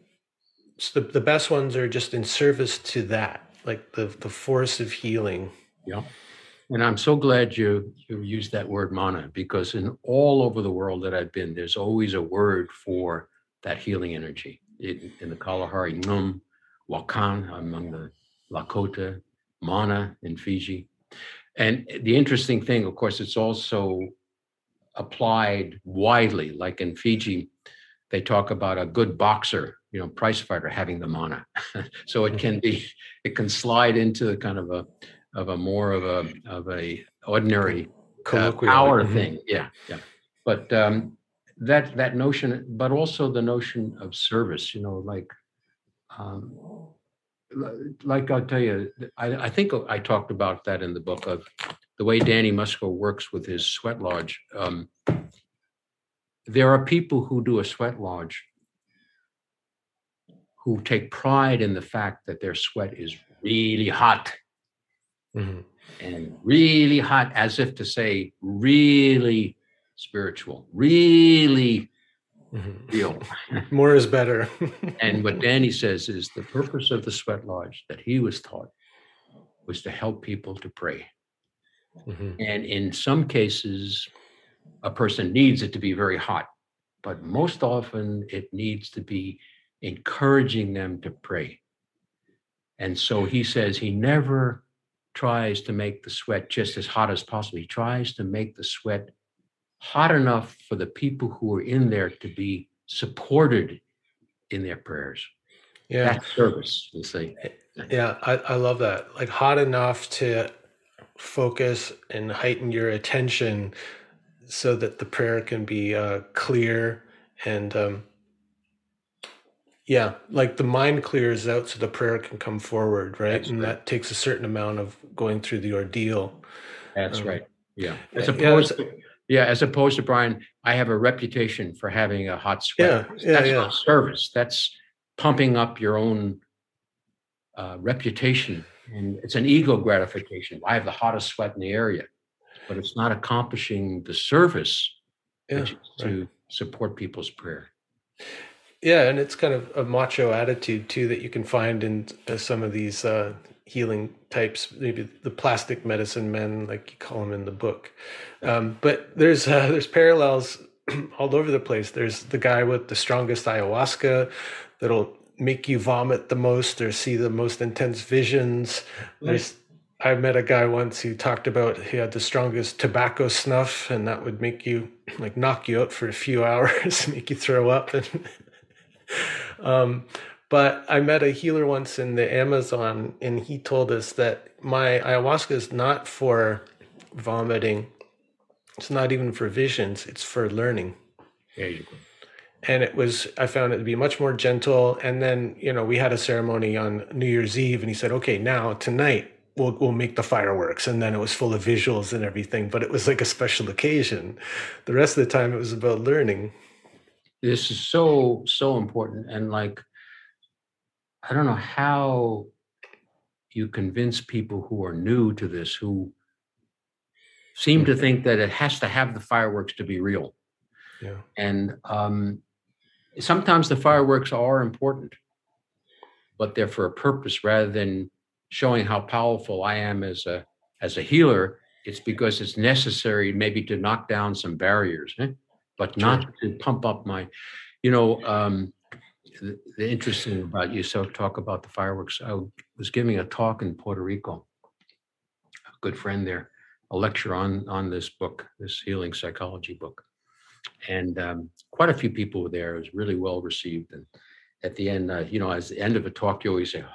the, the best ones are just in service to that, like the the force of healing. Yeah. And I'm so glad you you used that word mana because in all over the world that I've been, there's always a word for that healing energy. In, in the Kalahari, Num, Wakan among the Lakota, Mana in Fiji. And the interesting thing, of course, it's also applied widely. Like in Fiji, they talk about a good boxer, you know, prize fighter having the mana. so it can be, it can slide into kind of a, of a more of a of a ordinary uh, power mm-hmm. thing. Yeah, yeah. But um, that that notion, but also the notion of service. You know, like um, like I'll tell you, I, I think I talked about that in the book of the way Danny Musqua works with his sweat lodge. Um, there are people who do a sweat lodge who take pride in the fact that their sweat is really hot mm-hmm. and really hot, as if to say, really spiritual, really mm-hmm. real. More is better. and what Danny says is the purpose of the sweat lodge that he was taught was to help people to pray. Mm-hmm. And in some cases, a person needs it to be very hot, but most often it needs to be encouraging them to pray. And so he says he never tries to make the sweat just as hot as possible. He tries to make the sweat hot enough for the people who are in there to be supported in their prayers. Yeah. That service, you see. Yeah, I, I love that. Like hot enough to focus and heighten your attention so that the prayer can be uh, clear and um, yeah, like the mind clears out so the prayer can come forward, right? That's and right. that takes a certain amount of going through the ordeal. That's um, right. Yeah. As opposed yeah, to, yeah, as opposed to Brian, I have a reputation for having a hot sweat. Yeah, yeah, That's yeah. not service. That's pumping up your own uh, reputation. And it's an ego gratification. I have the hottest sweat in the area, but it's not accomplishing the service yeah, to support people's prayer. Yeah, and it's kind of a macho attitude too that you can find in uh, some of these uh, healing types, maybe the plastic medicine men, like you call them in the book. Um, but there's uh, there's parallels all over the place. There's the guy with the strongest ayahuasca that'll make you vomit the most or see the most intense visions. There's I met a guy once who talked about he had the strongest tobacco snuff, and that would make you like knock you out for a few hours, make you throw up, and um, but I met a healer once in the Amazon, and he told us that my ayahuasca is not for vomiting. It's not even for visions. It's for learning. There you go. And it was, I found it to be much more gentle. And then, you know, we had a ceremony on New Year's Eve, and he said, "Okay, now tonight we'll we'll make the fireworks." And then it was full of visuals and everything. But it was like a special occasion. The rest of the time, it was about learning this is so so important and like i don't know how you convince people who are new to this who seem to think that it has to have the fireworks to be real yeah and um sometimes the fireworks are important but they're for a purpose rather than showing how powerful i am as a as a healer it's because it's necessary maybe to knock down some barriers eh? but not to pump up my, you know, um, the, the, interesting about you so talk about the fireworks. I was giving a talk in Puerto Rico, a good friend there, a lecture on on this book, this healing psychology book, and um, quite a few people were there. It was really well received, and at the end, uh, you know, as the end of a talk, you always say. Oh,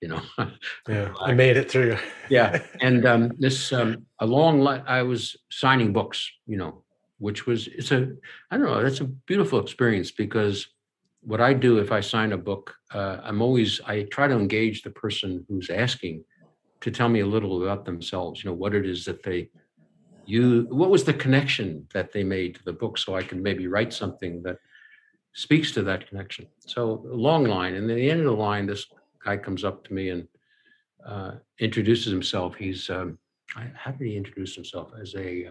you know, yeah, I made it through. yeah, and um, this um, a long. I was signing books, you know, which was it's a I don't know that's a beautiful experience because what I do if I sign a book, uh, I'm always I try to engage the person who's asking to tell me a little about themselves. You know what it is that they you what was the connection that they made to the book, so I can maybe write something that speaks to that connection. So long line, and at the end of the line, this guy comes up to me and uh, introduces himself. He's um, how did he introduce himself as a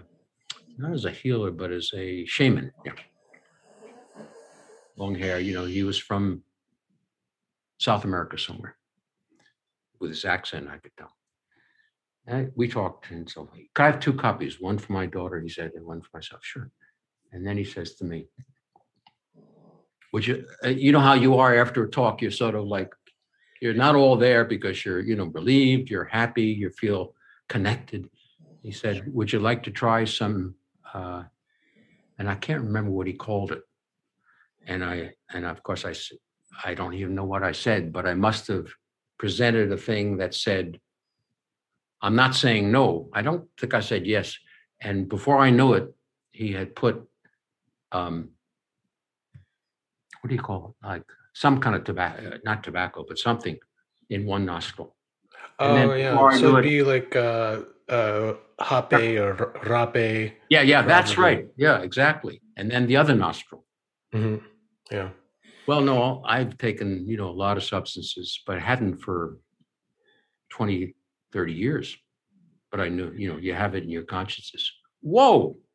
not as a healer, but as a shaman. Yeah. Long hair, you know, he was from South America somewhere. With his accent, I could tell. And we talked and so I have two copies, one for my daughter, he said, and one for myself. Sure. And then he says to me, Would you, uh, you know how you are after a talk, you're sort of like, you're not all there because you're, you know, relieved, you're happy, you feel connected. He said, Would you like to try some? Uh, and I can't remember what he called it. And I, and of course, I, I don't even know what I said, but I must have presented a thing that said, I'm not saying no. I don't think I said yes. And before I knew it, he had put, um, what do you call it? Like some kind of tobacco, not tobacco, but something in one nostril. And oh yeah, so it'd it, be like uh, uh, hape or rape. Yeah, yeah, that's right. Yeah, exactly. And then the other nostril. Mm-hmm. Yeah. Well, no, I've taken you know a lot of substances, but I hadn't for 20, 30 years. But I knew, you know, you have it in your consciousness. Whoa.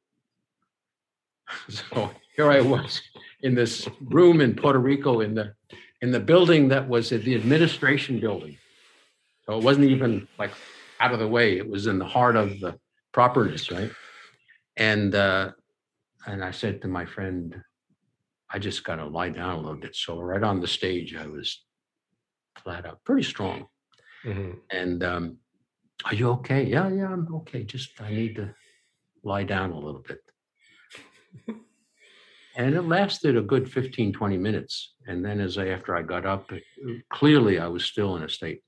So here I was in this room in Puerto Rico in the in the building that was the administration building. So it wasn't even like out of the way. It was in the heart of the properness, right? And uh, and I said to my friend, I just got to lie down a little bit. So right on the stage, I was flat out, pretty strong. Mm-hmm. And um, are you okay? Yeah, yeah, I'm okay. Just I need to lie down a little bit. and it lasted a good 15, 20 minutes. And then as I, after I got up, it, clearly I was still in a state.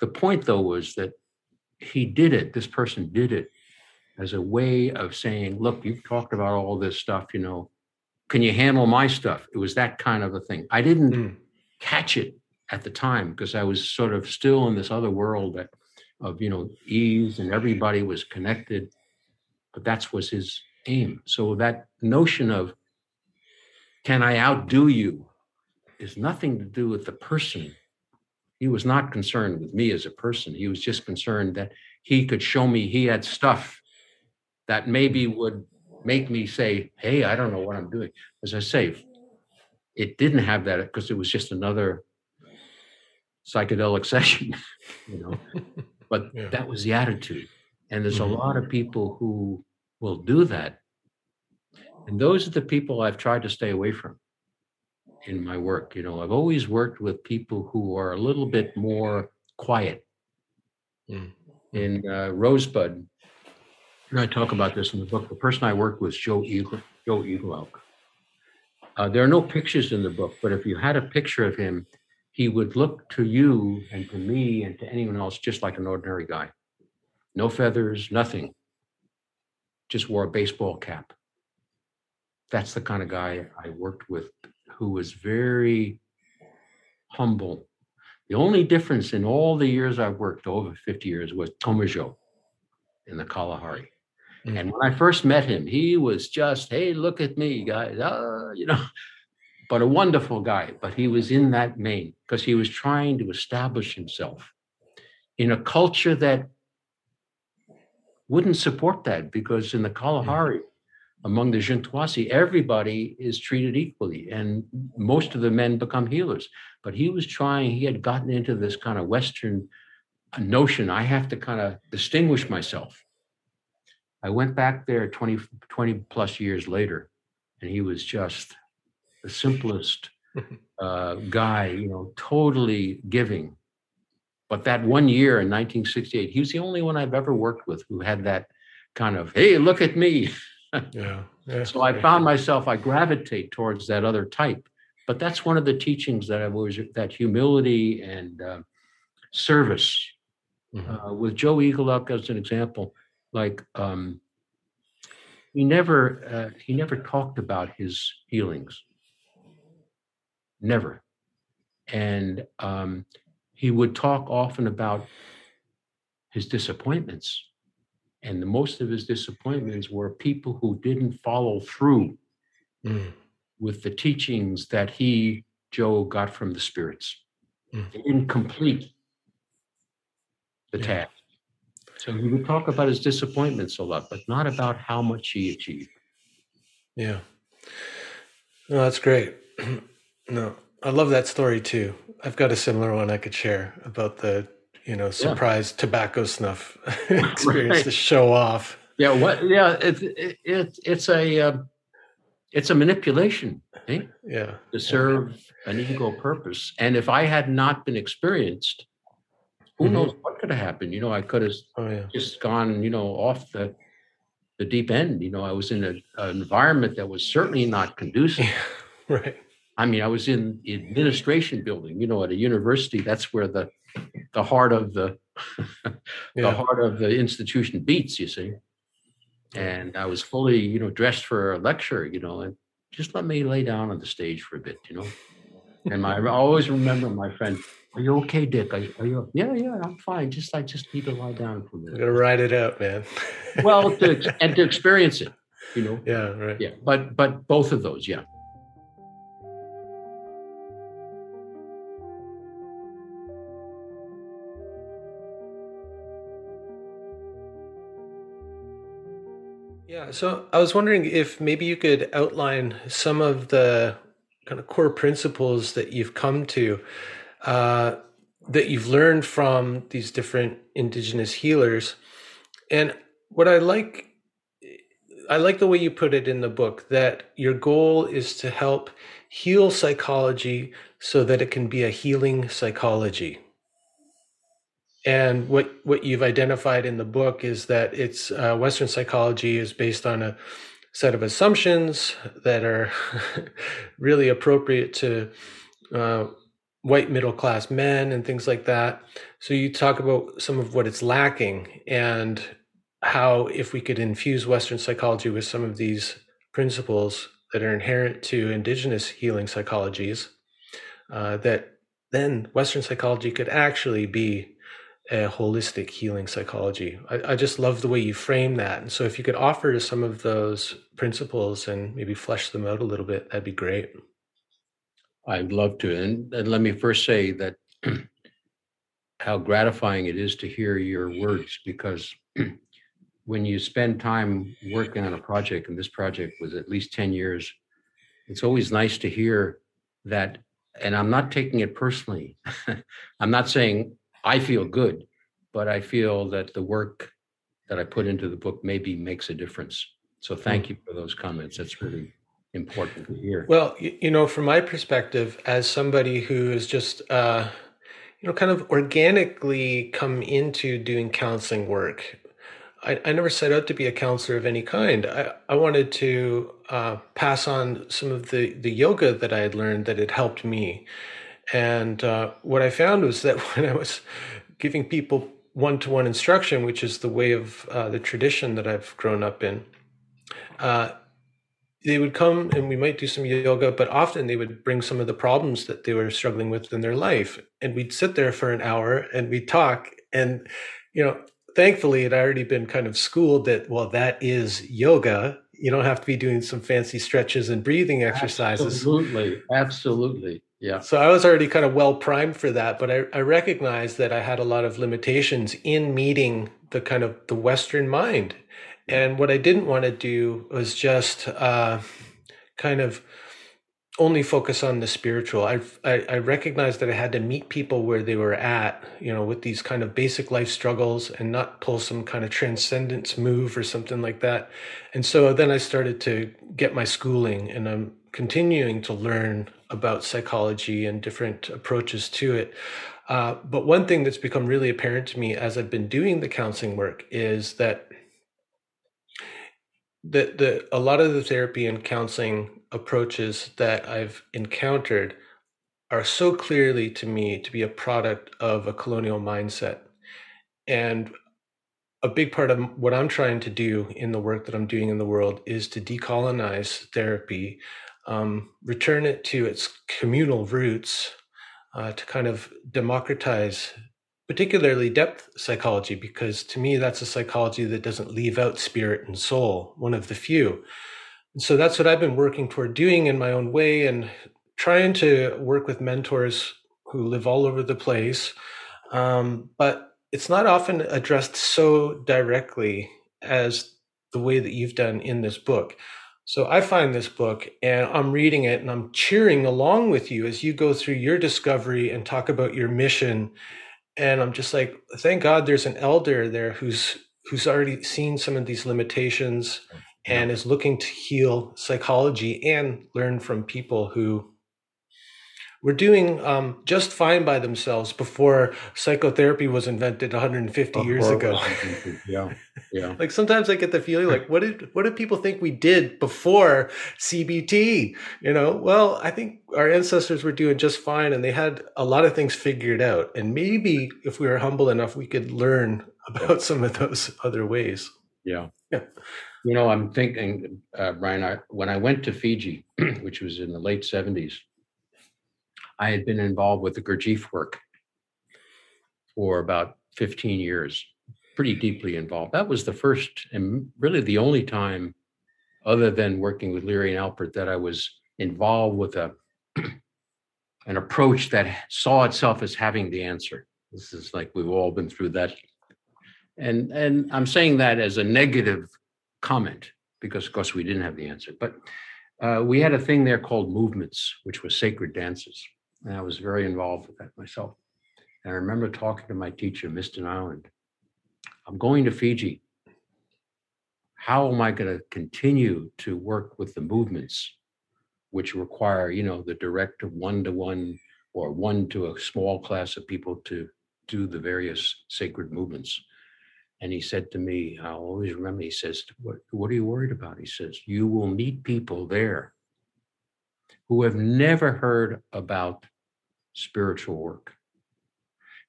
The point though was that he did it, this person did it as a way of saying, look, you've talked about all this stuff, you know, can you handle my stuff? It was that kind of a thing. I didn't mm. catch it at the time because I was sort of still in this other world that of you know ease and everybody was connected but that's was his aim. So that notion of can i outdo you? is nothing to do with the person. He was not concerned with me as a person. He was just concerned that he could show me he had stuff that maybe would make me say hey i don't know what i'm doing. As i say it didn't have that because it was just another psychedelic session you know but yeah. that was the attitude. And there's mm-hmm. a lot of people who will do that. And those are the people I've tried to stay away from in my work. You know, I've always worked with people who are a little bit more quiet. Mm-hmm. In uh, Rosebud, and I talk about this in the book. The person I worked with, Joe Eagle, Joe Eagle uh, there are no pictures in the book, but if you had a picture of him, he would look to you and to me and to anyone else just like an ordinary guy. No feathers, nothing. Just wore a baseball cap. That's the kind of guy I worked with who was very humble. The only difference in all the years I've worked, over 50 years, was Tomajo in the Kalahari. Mm-hmm. And when I first met him, he was just, hey, look at me, guys. Uh, you know, but a wonderful guy. But he was in that vein because he was trying to establish himself in a culture that wouldn't support that because in the Kalahari, among the Jintuasi, everybody is treated equally and most of the men become healers. But he was trying, he had gotten into this kind of Western notion I have to kind of distinguish myself. I went back there 20, 20 plus years later, and he was just simplest uh, guy, you know, totally giving. But that one year in 1968, he was the only one I've ever worked with who had that kind of, hey, look at me. yeah, yeah. So I found myself, I gravitate towards that other type. But that's one of the teachings that I've always, that humility and uh, service. Mm-hmm. Uh, with Joe Eagle Elk as an example, like um, he never uh, he never talked about his healings never. And um, he would talk often about his disappointments. And the most of his disappointments were people who didn't follow through mm. with the teachings that he, Joe, got from the spirits. Mm. They didn't complete the yeah. task. So he would talk about his disappointments a lot, but not about how much he achieved. Yeah. No, that's great. No, I love that story too. I've got a similar one I could share about the you know surprise yeah. tobacco snuff experience right. to show off. Yeah, what? Yeah, it's it, it's a uh, it's a manipulation, eh? Yeah, to serve yeah. an ego purpose. And if I had not been experienced, who mm-hmm. knows what could have happened? You know, I could have oh, yeah. just gone, you know, off the the deep end. You know, I was in a, an environment that was certainly not conducive. right. I mean, I was in the administration building, you know, at a university. That's where the the heart of the the yeah. heart of the institution beats. You see, and I was fully, you know, dressed for a lecture. You know, and just let me lay down on the stage for a bit. You know, and my, I always remember my friend. Are you okay, Dick? Are, are you? Yeah, yeah, I'm fine. Just I just need to lie down for a minute. Gotta ride it out, man. well, to, and to experience it, you know. Yeah, right. Yeah, but but both of those, yeah. So I was wondering if maybe you could outline some of the kind of core principles that you've come to, uh, that you've learned from these different indigenous healers. And what I like, I like the way you put it in the book that your goal is to help heal psychology so that it can be a healing psychology. And what, what you've identified in the book is that it's uh, Western psychology is based on a set of assumptions that are really appropriate to uh, white middle class men and things like that. So you talk about some of what it's lacking and how if we could infuse Western psychology with some of these principles that are inherent to indigenous healing psychologies, uh, that then Western psychology could actually be a holistic healing psychology. I, I, just love the way you frame that. And so if you could offer some of those principles and maybe flesh them out a little bit, that'd be great. I'd love to. And, and let me first say that how gratifying it is to hear your words because when you spend time working on a project, and this project was at least 10 years, it's always nice to hear that. And I'm not taking it personally. I'm not saying I feel good, but I feel that the work that I put into the book maybe makes a difference. So thank hmm. you for those comments. That's really important to hear. Well, you know, from my perspective, as somebody who is just, uh, you know, kind of organically come into doing counseling work, I, I never set out to be a counselor of any kind. I, I wanted to uh, pass on some of the, the yoga that I had learned that had helped me. And uh, what I found was that when I was giving people one to one instruction, which is the way of uh, the tradition that I've grown up in, uh, they would come and we might do some yoga, but often they would bring some of the problems that they were struggling with in their life. And we'd sit there for an hour and we'd talk. And, you know, thankfully it had already been kind of schooled that, well, that is yoga. You don't have to be doing some fancy stretches and breathing exercises. Absolutely. Absolutely. Yeah. So I was already kind of well primed for that, but I, I recognized that I had a lot of limitations in meeting the kind of the Western mind. And what I didn't want to do was just uh, kind of only focus on the spiritual. I, I, I recognized that I had to meet people where they were at, you know, with these kind of basic life struggles and not pull some kind of transcendence move or something like that. And so then I started to get my schooling and I'm continuing to learn about psychology and different approaches to it. Uh, but one thing that's become really apparent to me as I've been doing the counseling work is that the, the a lot of the therapy and counseling approaches that I've encountered are so clearly to me to be a product of a colonial mindset. And a big part of what I'm trying to do in the work that I'm doing in the world is to decolonize therapy um, return it to its communal roots, uh, to kind of democratize, particularly depth psychology, because to me, that's a psychology that doesn't leave out spirit and soul, one of the few. And so that's what I've been working toward doing in my own way and trying to work with mentors who live all over the place. Um, but it's not often addressed so directly as the way that you've done in this book. So I find this book and I'm reading it and I'm cheering along with you as you go through your discovery and talk about your mission. And I'm just like, thank God there's an elder there who's who's already seen some of these limitations and is looking to heal psychology and learn from people who were doing um, just fine by themselves before psychotherapy was invented 150 before years ago. yeah, yeah. like sometimes I get the feeling like, what did what did people think we did before CBT? You know, well, I think our ancestors were doing just fine, and they had a lot of things figured out. And maybe if we were humble enough, we could learn about some of those other ways. Yeah. Yeah. You know, I'm thinking, uh, Brian, I, when I went to Fiji, which was in the late 70s, I had been involved with the Gurdjieff work for about 15 years, pretty deeply involved. That was the first and really the only time, other than working with Leary and Alpert, that I was involved with a an approach that saw itself as having the answer. This is like we've all been through that. And and I'm saying that as a negative comment because of course we didn't have the answer. But uh, we had a thing there called movements, which was sacred dances. And I was very involved with that myself. And I remember talking to my teacher, Mr. Nyland. I'm going to Fiji. How am I going to continue to work with the movements, which require, you know, the direct one to one or one to a small class of people to do the various sacred movements? And he said to me, I'll always remember, he says, what, what are you worried about? He says, You will meet people there who have never heard about spiritual work,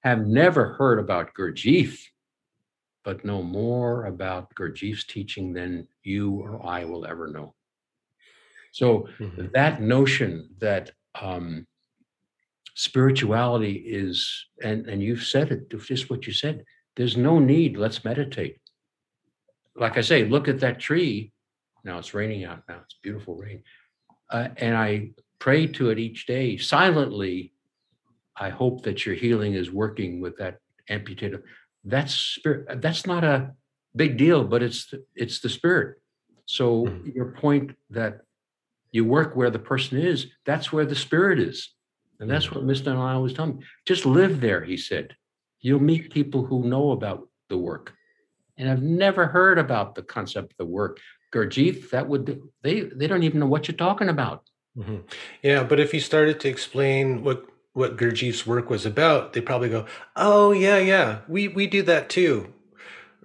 have never heard about Gurdjieff, but know more about Gurdjieff's teaching than you or I will ever know. So mm-hmm. that notion that um, spirituality is, and, and you've said it, just what you said, there's no need, let's meditate. Like I say, look at that tree. Now it's raining out now, it's beautiful rain. Uh, and I pray to it each day silently I hope that your healing is working with that amputated. That's spirit. That's not a big deal, but it's the, it's the spirit. So mm-hmm. your point that you work where the person is, that's where the spirit is. And that's mm-hmm. what Mr. Nyland was telling me. Just live there, he said. You'll meet people who know about the work. And I've never heard about the concept of the work. Gurdjieff, that would they they don't even know what you're talking about. Mm-hmm. Yeah, but if you started to explain what what Gurdjieff's work was about, they probably go, "Oh yeah, yeah, we we do that too."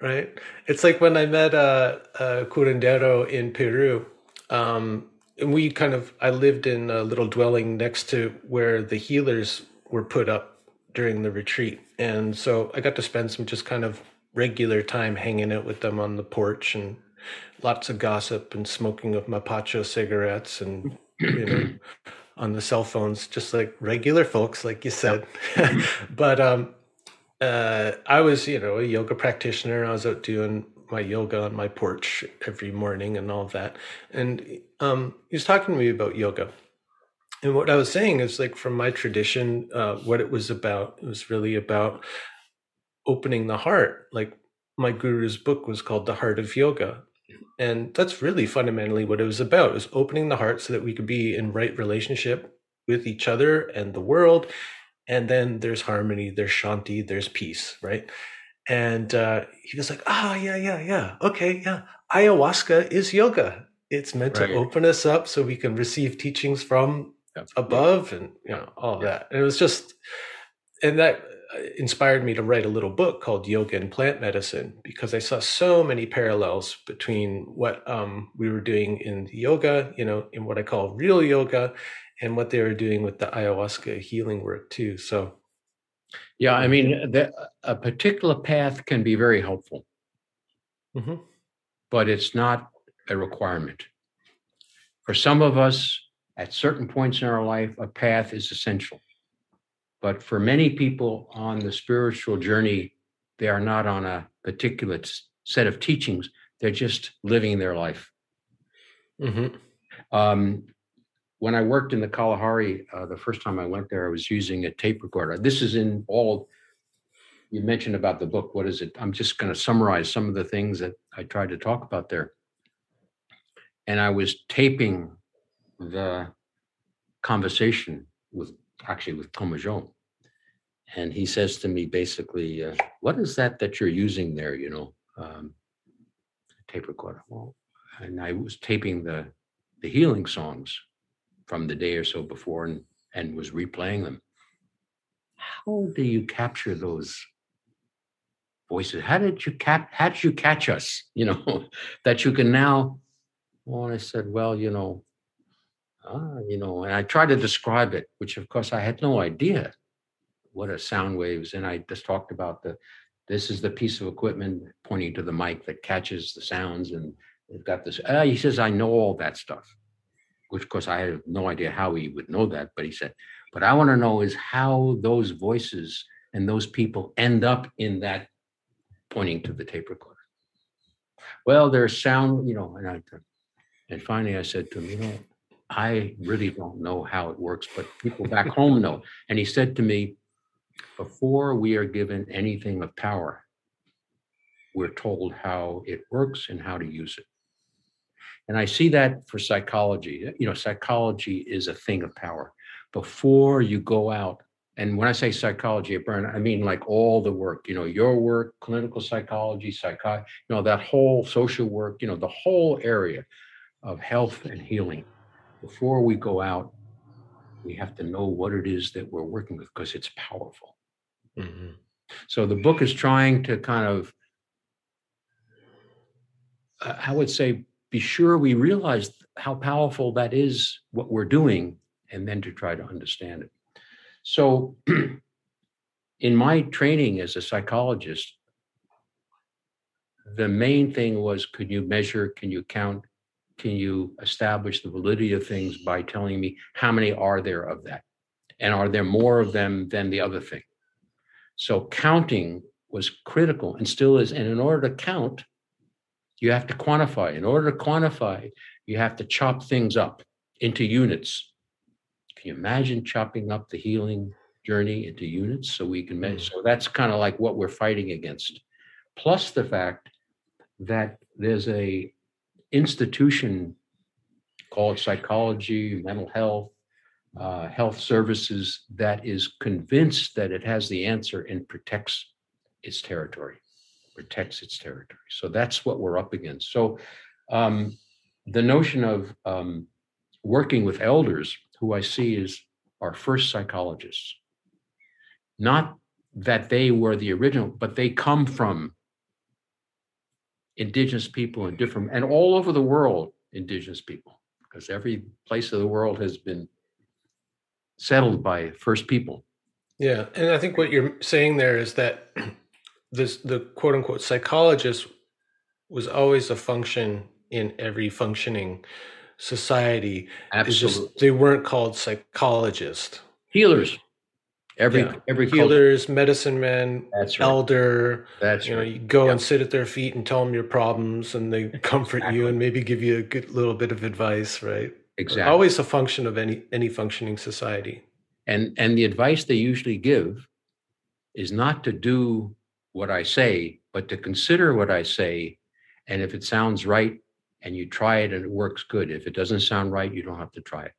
Right? It's like when I met uh, uh curandero in Peru. Um, and we kind of I lived in a little dwelling next to where the healers were put up during the retreat. And so I got to spend some just kind of regular time hanging out with them on the porch and lots of gossip and smoking of mapacho cigarettes and you know on the cell phones, just like regular folks, like you said. but um, uh, I was, you know, a yoga practitioner. I was out doing my yoga on my porch every morning and all of that. And um, he was talking to me about yoga. And what I was saying is like from my tradition, uh, what it was about, it was really about opening the heart. Like my guru's book was called The Heart of Yoga. And that's really fundamentally what it was about is opening the heart so that we could be in right relationship with each other and the world. And then there's harmony, there's shanti, there's peace, right? And uh, he was like, ah, oh, yeah, yeah, yeah. Okay, yeah. Ayahuasca is yoga. It's meant right. to open us up so we can receive teachings from above and you know all yeah. that. And it was just and that inspired me to write a little book called Yoga and Plant Medicine because I saw so many parallels between what um, we were doing in yoga, you know, in what I call real yoga, and what they were doing with the ayahuasca healing work too. So, yeah, I mean, the, a particular path can be very helpful, mm-hmm. but it's not a requirement. For some of us, at certain points in our life, a path is essential but for many people on the spiritual journey, they are not on a particular set of teachings. They're just living their life. Mm-hmm. Um, when I worked in the Kalahari, uh, the first time I went there, I was using a tape recorder. This is in all you mentioned about the book. What is it? I'm just going to summarize some of the things that I tried to talk about there. and I was taping the conversation with actually with Tomajon. And he says to me basically, uh, what is that that you're using there, you know, um, tape recorder? Well, and I was taping the, the healing songs from the day or so before and, and was replaying them. How do you capture those voices? How did you cap, how did you catch us, you know, that you can now, well, I said, well, you know, ah, you know, and I tried to describe it, which of course I had no idea what are sound waves. And I just talked about the, this is the piece of equipment pointing to the mic that catches the sounds. And it's got this, uh, he says, I know all that stuff, which of course I have no idea how he would know that. But he said, but I want to know is how those voices and those people end up in that pointing to the tape recorder. Well, there's sound, you know, and I, and finally I said to him, you know, I really don't know how it works, but people back home know. And he said to me, before we are given anything of power, we're told how it works and how to use it. And I see that for psychology. You know, psychology is a thing of power. Before you go out, and when I say psychology at I mean like all the work, you know, your work, clinical psychology, psychi, you know, that whole social work, you know, the whole area of health and healing before we go out, we have to know what it is that we're working with because it's powerful. Mm-hmm. So the book is trying to kind of, uh, I would say, be sure we realize how powerful that is, what we're doing, and then to try to understand it. So, in my training as a psychologist, the main thing was could you measure, can you count, can you establish the validity of things by telling me how many are there of that? And are there more of them than the other thing? So counting was critical and still is. And in order to count, you have to quantify. In order to quantify, you have to chop things up into units. Can you imagine chopping up the healing journey into units so we can measure? Mm. So that's kind of like what we're fighting against. Plus the fact that there's a institution called psychology, mental health, uh, health services that is convinced that it has the answer and protects its territory, protects its territory. So that's what we're up against. So um, the notion of um, working with elders, who I see as our first psychologists, not that they were the original, but they come from indigenous people and different and all over the world indigenous people. Because every place of the world has been settled by first people. Yeah and i think what you're saying there is that this the quote unquote psychologist was always a function in every functioning society. Absolutely just, they weren't called psychologists. Healers Every yeah. every healers, culture. medicine men, That's right. elder. That's you know, you go and sit at their feet and tell them your problems, and they comfort exactly. you and maybe give you a good little bit of advice, right? Exactly. Always a function of any any functioning society. And and the advice they usually give is not to do what I say, but to consider what I say, and if it sounds right, and you try it and it works good. If it doesn't sound right, you don't have to try it.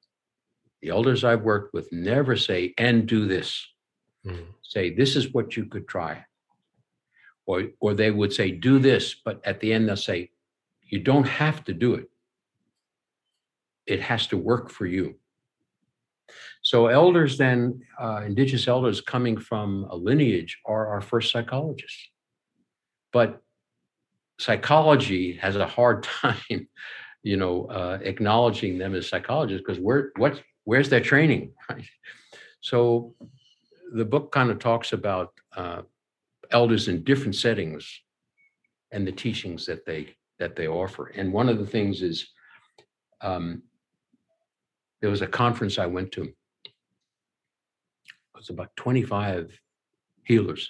The elders I've worked with never say, and do this. Mm. Say, this is what you could try. Or, or they would say, do this, but at the end they'll say, you don't have to do it. It has to work for you. So, elders, then, uh, indigenous elders coming from a lineage are our first psychologists. But psychology has a hard time, you know, uh, acknowledging them as psychologists because we're what where's their training? So the book kind of talks about uh, elders in different settings and the teachings that they that they offer. And one of the things is um, there was a conference i went to. It was about 25 healers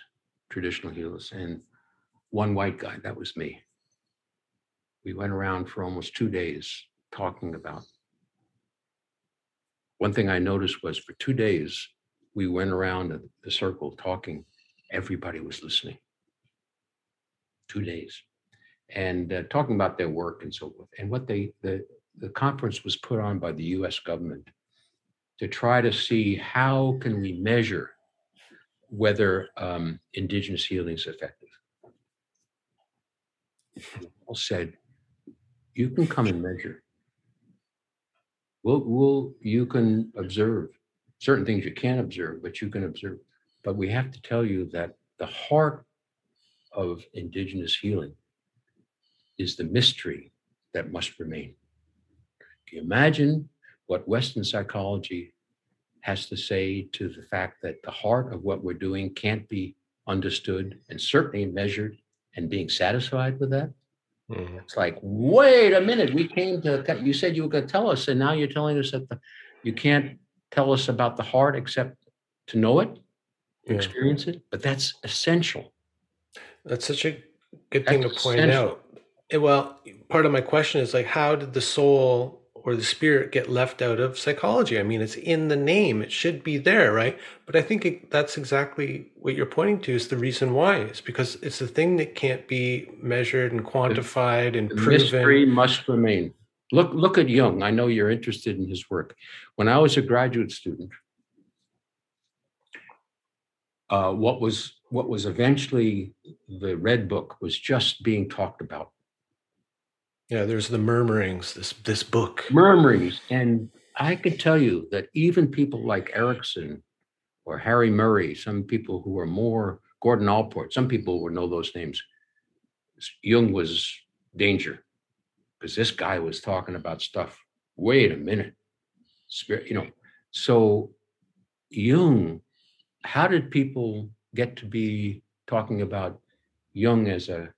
traditional healers and one white guy that was me. We went around for almost two days talking about one thing I noticed was for two days, we went around the circle talking. Everybody was listening. Two days. And uh, talking about their work and so forth. And what they, the, the conference was put on by the U.S. government to try to see how can we measure whether um, indigenous healing is effective. All said, you can come and measure. We'll, we'll, you can observe certain things you can't observe, but you can observe. But we have to tell you that the heart of indigenous healing is the mystery that must remain. Can you imagine what Western psychology has to say to the fact that the heart of what we're doing can't be understood and certainly measured and being satisfied with that? Mm-hmm. It's like, wait a minute, we came to, you said you were going to tell us, and now you're telling us that the, you can't tell us about the heart except to know it, yeah. experience it. But that's essential. That's such a good thing to point essential. out. Well, part of my question is like, how did the soul or the spirit get left out of psychology? I mean, it's in the name; it should be there, right? But I think it, that's exactly what you're pointing to is the reason why. It's because it's a thing that can't be measured and quantified the, and the proven. Mystery must remain. Look, look at Jung. I know you're interested in his work. When I was a graduate student, uh, what was what was eventually the Red Book was just being talked about. Yeah, there's the murmurings. This this book murmurings, and I could tell you that even people like Erikson or Harry Murray, some people who are more Gordon Allport, some people would know those names. Jung was danger because this guy was talking about stuff. Wait a minute, spirit, you know. So Jung, how did people get to be talking about Jung as a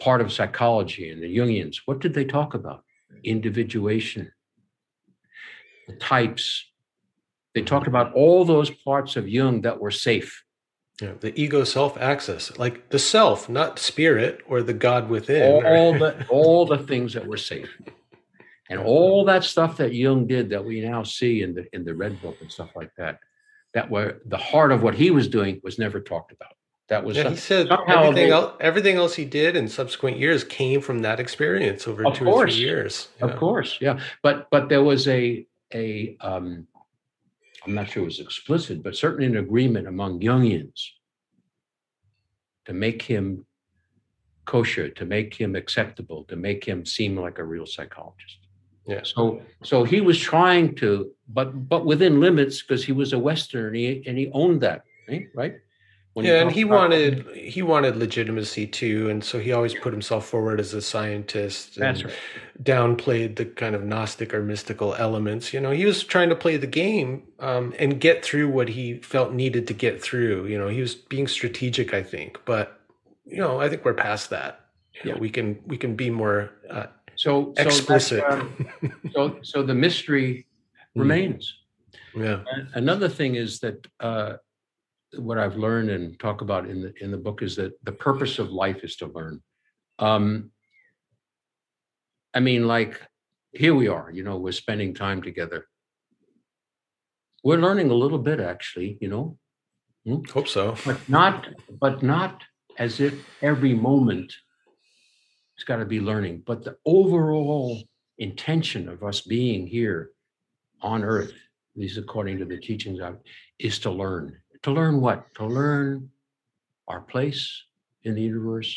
part of psychology and the Jungians? What did they talk about? Individuation, the types. They talked about all those parts of Jung that were safe. Yeah, the ego self axis, like the self, not spirit or the God within. All right? the all the things that were safe. And all that stuff that Jung did that we now see in the in the Red Book and stuff like that, that were the heart of what he was doing was never talked about. That was yeah, he said everything else everything else he did in subsequent years came from that experience over two course, or three years. Of course, yeah. But but there was a a um, I'm not sure it was explicit, but certainly an agreement among Jungians to make him kosher, to make him acceptable, to make him seem like a real psychologist. Yeah. So so he was trying to, but but within limits because he was a Westerner and he and he owned that, right? right? Yeah, and he wanted he wanted legitimacy too, and so he always put himself forward as a scientist. That's right. Downplayed the kind of gnostic or mystical elements. You know, he was trying to play the game um, and get through what he felt needed to get through. You know, he was being strategic, I think. But you know, I think we're past that. You yeah, know, we can we can be more uh, so explicit. So, um, so so the mystery mm. remains. Yeah. another thing is that. Uh, what I've learned and talk about in the in the book is that the purpose of life is to learn. Um, I mean, like here we are, you know, we're spending time together. We're learning a little bit, actually, you know. Hmm? Hope so, but not, but not as if every moment it's got to be learning. But the overall intention of us being here on Earth, these according to the teachings of, is to learn to learn what? To learn our place in the universe,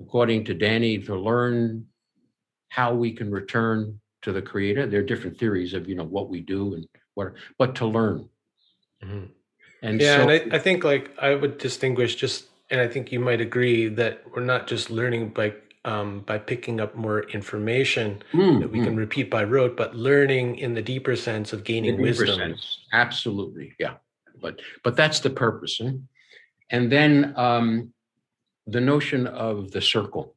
according to Danny, to learn how we can return to the creator. There are different theories of, you know, what we do and what, but to learn. Mm-hmm. And yeah, so, and I, I think like I would distinguish just, and I think you might agree that we're not just learning by um, by picking up more information mm, that we mm. can repeat by rote, but learning in the deeper sense of gaining wisdom. Sense. Absolutely, yeah but but that's the purpose. Eh? And then um, the notion of the circle.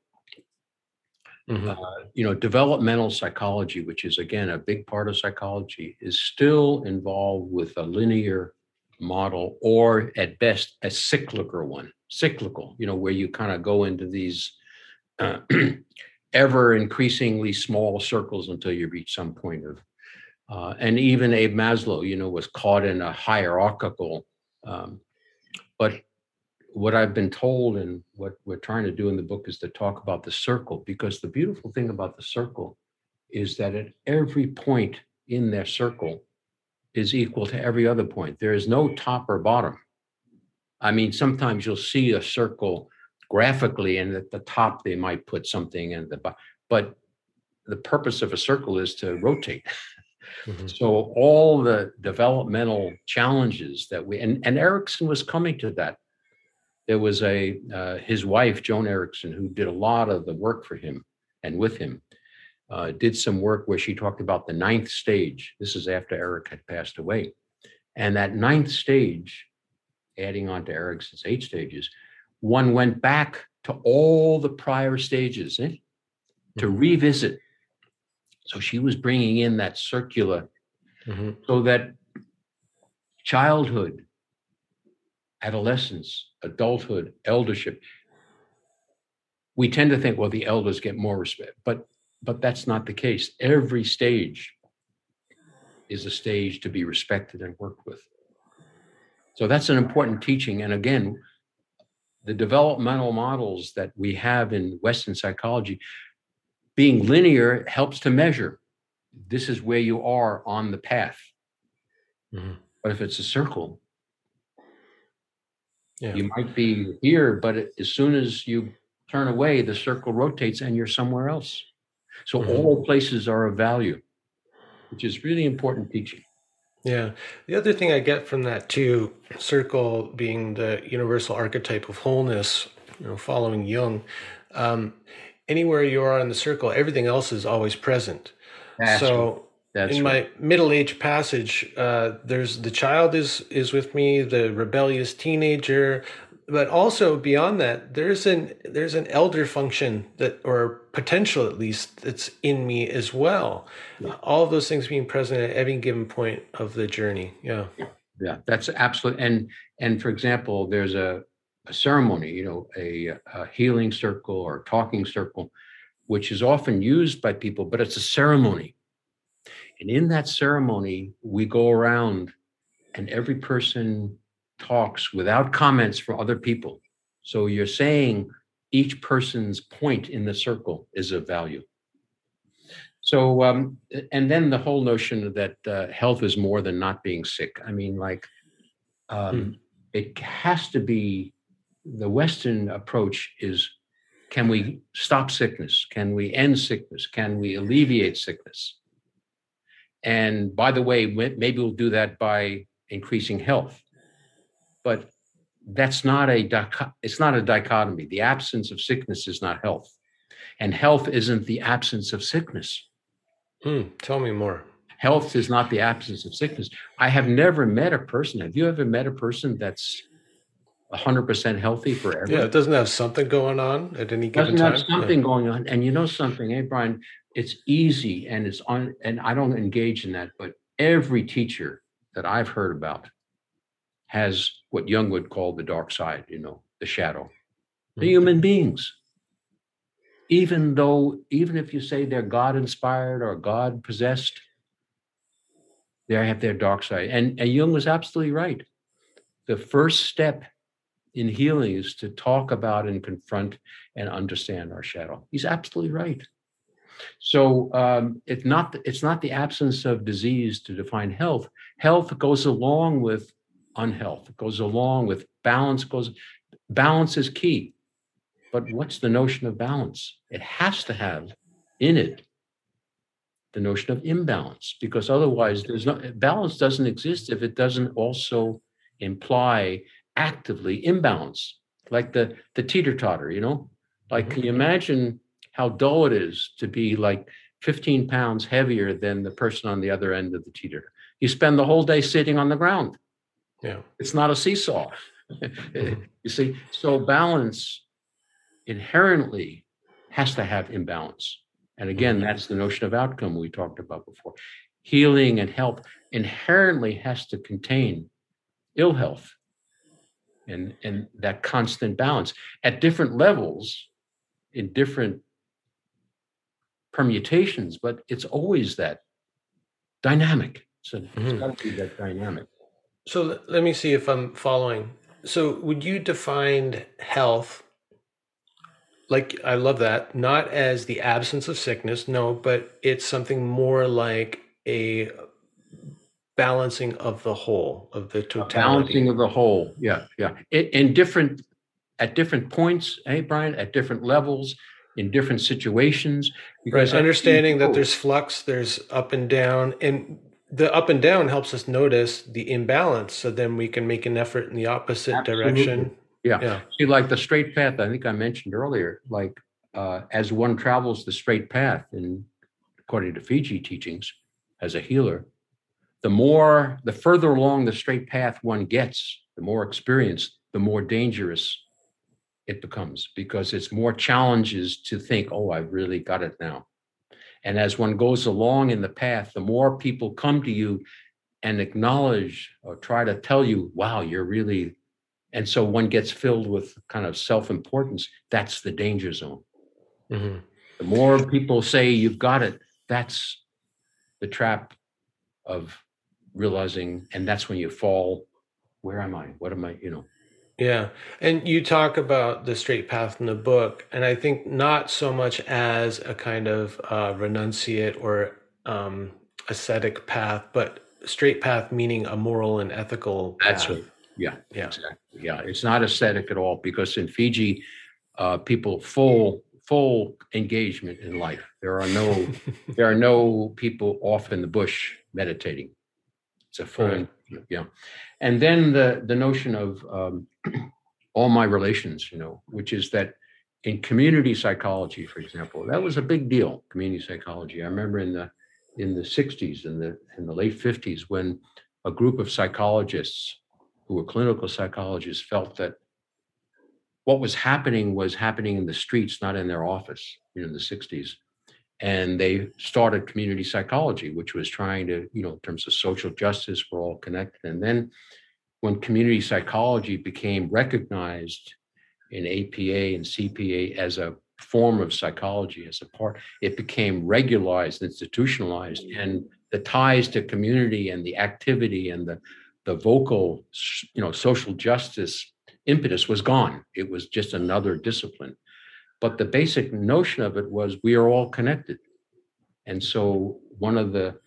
Mm-hmm. Uh, you know, developmental psychology, which is again a big part of psychology, is still involved with a linear model, or at best a cyclical one. Cyclical, you know, where you kind of go into these uh, ever increasingly small circles until you reach some point of uh, and even Abe Maslow, you know, was caught in a hierarchical. Um, but what I've been told and what we're trying to do in the book is to talk about the circle, because the beautiful thing about the circle is that at every point in their circle is equal to every other point. There is no top or bottom. I mean, sometimes you'll see a circle graphically, and at the top they might put something, and the but the purpose of a circle is to rotate. Mm-hmm. So all the developmental challenges that we and, and Erikson was coming to that. There was a uh, his wife Joan Erikson who did a lot of the work for him and with him. Uh, did some work where she talked about the ninth stage. This is after Erik had passed away, and that ninth stage, adding on to Erikson's eight stages, one went back to all the prior stages eh, to mm-hmm. revisit so she was bringing in that circular mm-hmm. so that childhood, adolescence, adulthood, eldership, we tend to think, well, the elders get more respect, but but that's not the case. Every stage is a stage to be respected and worked with. So that's an important teaching. And again, the developmental models that we have in Western psychology being linear helps to measure this is where you are on the path. Mm-hmm. But if it's a circle, yeah. you might be here, but as soon as you turn away, the circle rotates and you're somewhere else. So mm-hmm. all places are of value, which is really important teaching. Yeah. The other thing I get from that too, circle being the universal archetype of wholeness, you know, following Jung, um, anywhere you are in the circle, everything else is always present. That's so That's in right. my middle age passage, uh, there's the child is is with me, the rebellious teenager, but also beyond that, there's an there's an elder function that, or potential at least, that's in me as well. Yeah. All of those things being present at any given point of the journey. Yeah. Yeah, that's absolutely. And and for example, there's a a ceremony, you know, a, a healing circle or talking circle, which is often used by people, but it's a ceremony. And in that ceremony, we go around and every person talks without comments from other people. So you're saying each person's point in the circle is of value. So, um, and then the whole notion that uh, health is more than not being sick. I mean, like, um, hmm. it has to be the Western approach is can we stop sickness? Can we end sickness? Can we alleviate sickness? And by the way, maybe we'll do that by increasing health. But that's not a it's not a dichotomy. The absence of sickness is not health, and health isn't the absence of sickness. Mm, tell me more. Health is not the absence of sickness. I have never met a person. Have you ever met a person that's 100% healthy for forever. Yeah, it doesn't have something going on at any given doesn't time. Have something yeah. going on. And you know something, hey, Brian, it's easy and it's on, and I don't engage in that, but every teacher that I've heard about has what Jung would call the dark side, you know, the shadow. The mm-hmm. human beings. Even though, even if you say they're God inspired or God possessed, they have their dark side. And, and Jung was absolutely right. The first step in healing is to talk about and confront and understand our shadow. He's absolutely right. So um, it's not it's not the absence of disease to define health. Health goes along with unhealth. It goes along with balance. Goes balance is key. But what's the notion of balance? It has to have in it the notion of imbalance because otherwise there's no balance doesn't exist if it doesn't also imply actively imbalance, like the the teeter totter. You know, like mm-hmm. can you imagine how dull it is to be like 15 pounds heavier than the person on the other end of the teeter? You spend the whole day sitting on the ground. Yeah, it's not a seesaw. Mm-hmm. you see, so balance inherently has to have imbalance. And again, mm-hmm. that's the notion of outcome we talked about before. Healing and health inherently has to contain ill health and and that constant balance at different levels in different permutations but it's always that dynamic so mm-hmm. it's got to be that dynamic so let me see if i'm following so would you define health like I love that. Not as the absence of sickness, no, but it's something more like a balancing of the whole of the totality. Balancing of the whole. Yeah, yeah. In different at different points, hey Brian, at different levels, in different situations. Because right. understanding that there's flux, there's up and down, and the up and down helps us notice the imbalance, so then we can make an effort in the opposite Absolutely. direction. Yeah. yeah. See, like the straight path, I think I mentioned earlier, like uh, as one travels the straight path, and according to Fiji teachings, as a healer, the more, the further along the straight path one gets, the more experienced, the more dangerous it becomes because it's more challenges to think, oh, I really got it now. And as one goes along in the path, the more people come to you and acknowledge or try to tell you, wow, you're really and so one gets filled with kind of self-importance that's the danger zone mm-hmm. the more people say you've got it that's the trap of realizing and that's when you fall where am i what am i you know yeah and you talk about the straight path in the book and i think not so much as a kind of uh, renunciate or um, ascetic path but straight path meaning a moral and ethical path. that's right yeah, yeah, exactly. Yeah, it's not ascetic at all because in Fiji, uh, people full full engagement in life. There are no there are no people off in the bush meditating. It's a full right. yeah, and then the the notion of um, all my relations, you know, which is that in community psychology, for example, that was a big deal. Community psychology. I remember in the in the 60s and the in the late 50s when a group of psychologists who were clinical psychologists felt that what was happening was happening in the streets, not in their office, you know, in the 60s. And they started community psychology, which was trying to, you know, in terms of social justice, we're all connected. And then when community psychology became recognized in APA and CPA as a form of psychology, as a part, it became regularized, institutionalized, mm-hmm. and the ties to community and the activity and the the vocal, you know, social justice impetus was gone. It was just another discipline. But the basic notion of it was we are all connected. And so one of the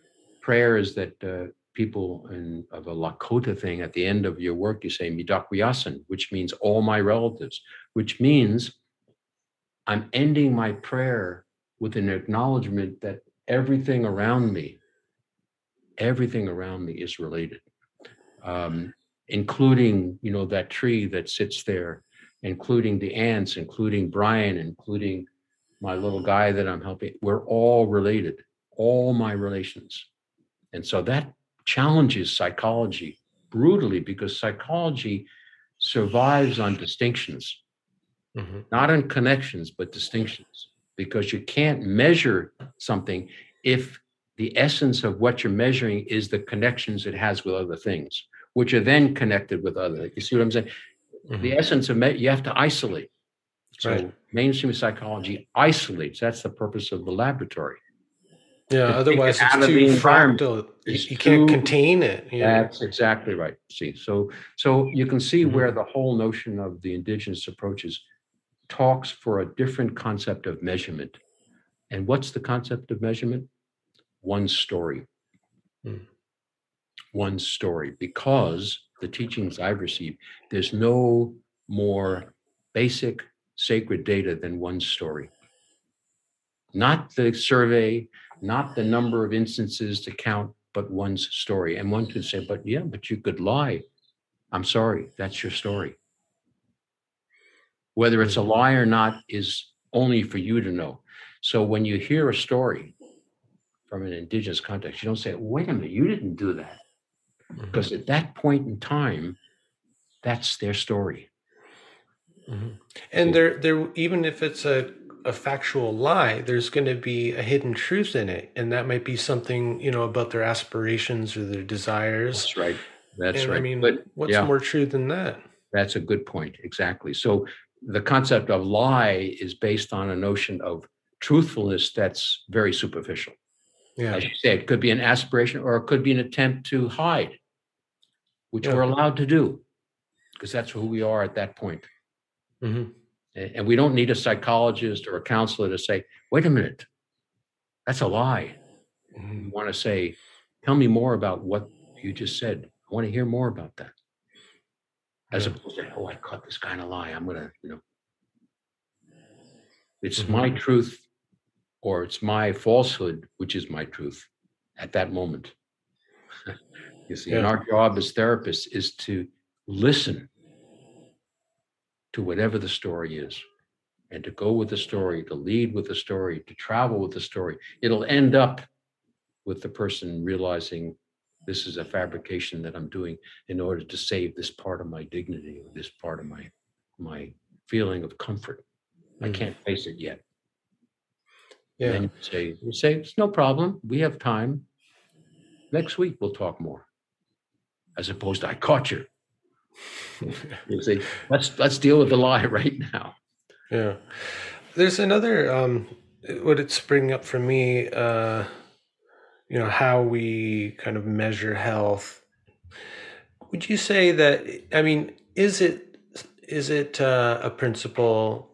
prayers that uh, people in of a Lakota thing at the end of your work, you say Mitakuye Oyasin, which means all my relatives, which means I'm ending my prayer with an acknowledgement that everything around me, everything around me is related um, including you know that tree that sits there, including the ants, including Brian, including my little guy that I'm helping. We're all related, all my relations, and so that challenges psychology brutally because psychology survives on distinctions, mm-hmm. not on connections, but distinctions. Because you can't measure something if the essence of what you're measuring is the connections it has with other things which are then connected with other. You see what I'm saying? Mm-hmm. The essence of you have to isolate. So right. mainstream psychology isolates. That's the purpose of the laboratory. Yeah, to otherwise it's too fractal. You, you can't contain it. That's exactly right. See, so so you can see mm-hmm. where the whole notion of the indigenous approaches talks for a different concept of measurement. And what's the concept of measurement? One story. Mm one story because the teachings I've received, there's no more basic sacred data than one story. Not the survey, not the number of instances to count, but one's story. And one could say, but yeah, but you could lie. I'm sorry, that's your story. Whether it's a mm-hmm. lie or not is only for you to know. So when you hear a story from an indigenous context, you don't say, wait a minute, you didn't do that because mm-hmm. at that point in time, that's their story. Mm-hmm. And there, there, even if it's a a factual lie, there's going to be a hidden truth in it, and that might be something you know about their aspirations or their desires. That's right. That's and, right. I mean, but, what's yeah, more true than that? That's a good point. Exactly. So the concept of lie is based on a notion of truthfulness that's very superficial. Yeah. As you say, it could be an aspiration or it could be an attempt to hide, which yeah. we're allowed to do because that's who we are at that point. Mm-hmm. And we don't need a psychologist or a counselor to say, wait a minute, that's a lie. Mm-hmm. We want to say, tell me more about what you just said. I want to hear more about that. As yeah. opposed to, oh, I caught this guy in a lie. I'm going to, you know, it's mm-hmm. my truth or it's my falsehood, which is my truth at that moment. you see, yeah. and our job as therapists is to listen to whatever the story is and to go with the story, to lead with the story, to travel with the story. It'll end up with the person realizing this is a fabrication that I'm doing in order to save this part of my dignity or this part of my my feeling of comfort. Mm. I can't face it yet. Yeah. And you say, you say, it's no problem. We have time. Next week we'll talk more. As opposed to I caught you. you say, let's let's deal with the lie right now. Yeah. There's another um what it's bringing up for me, uh, you know, how we kind of measure health. Would you say that I mean, is it is it uh, a principle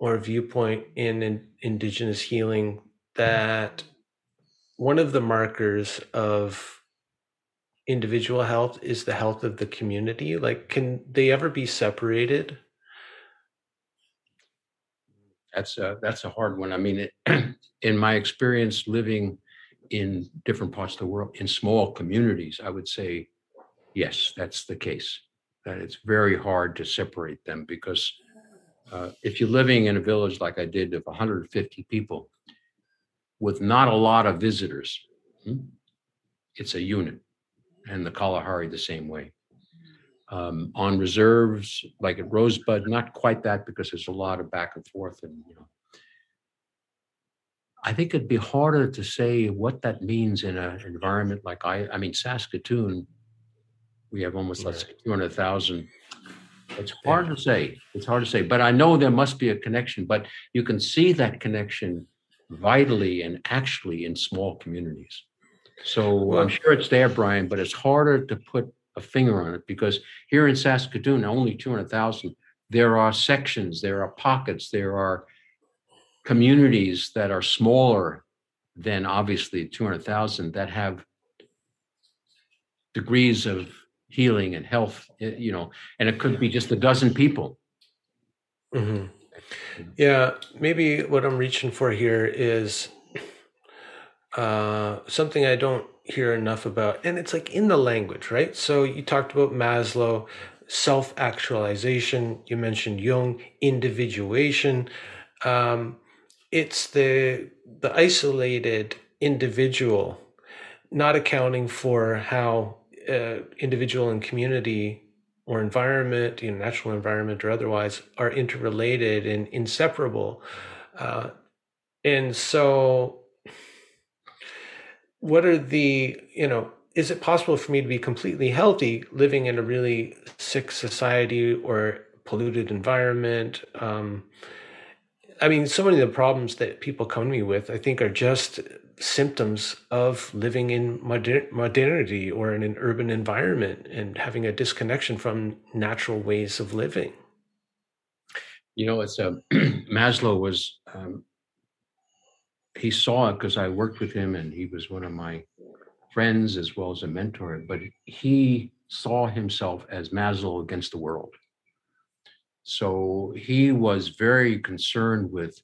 or viewpoint in, in indigenous healing that one of the markers of individual health is the health of the community. Like can they ever be separated? That's a that's a hard one. I mean it, in my experience living in different parts of the world in small communities i would say yes that's the case. That it's very hard to separate them because uh, if you're living in a village like i did of 150 people with not a lot of visitors hmm, it's a unit and the kalahari the same way um, on reserves, like at Rosebud, not quite that because there's a lot of back and forth, and you know, I think it'd be harder to say what that means in an environment like I. I mean, Saskatoon, we have almost let's say two hundred thousand. It's hard to say. It's hard to say, but I know there must be a connection. But you can see that connection vitally and actually in small communities. So well, I'm sure it's there, Brian, but it's harder to put a finger on it because here in Saskatoon, only 200,000, there are sections, there are pockets, there are communities that are smaller than obviously 200,000 that have degrees of healing and health, eh, you know, and it could be just a dozen people. Mm-hmm. Yeah, maybe what I'm reaching for here is uh, something I don't hear enough about. And it's like in the language, right? So you talked about Maslow, self actualization. You mentioned Jung, individuation. Um, it's the the isolated individual, not accounting for how uh, individual and community or environment, you know, natural environment or otherwise, are interrelated and inseparable. Uh, and so what are the you know is it possible for me to be completely healthy living in a really sick society or polluted environment um, i mean so many of the problems that people come to me with i think are just symptoms of living in moder- modernity or in an urban environment and having a disconnection from natural ways of living you know it's um, maslow was um, he saw it because I worked with him and he was one of my friends as well as a mentor, but he saw himself as Maslow against the world. So he was very concerned with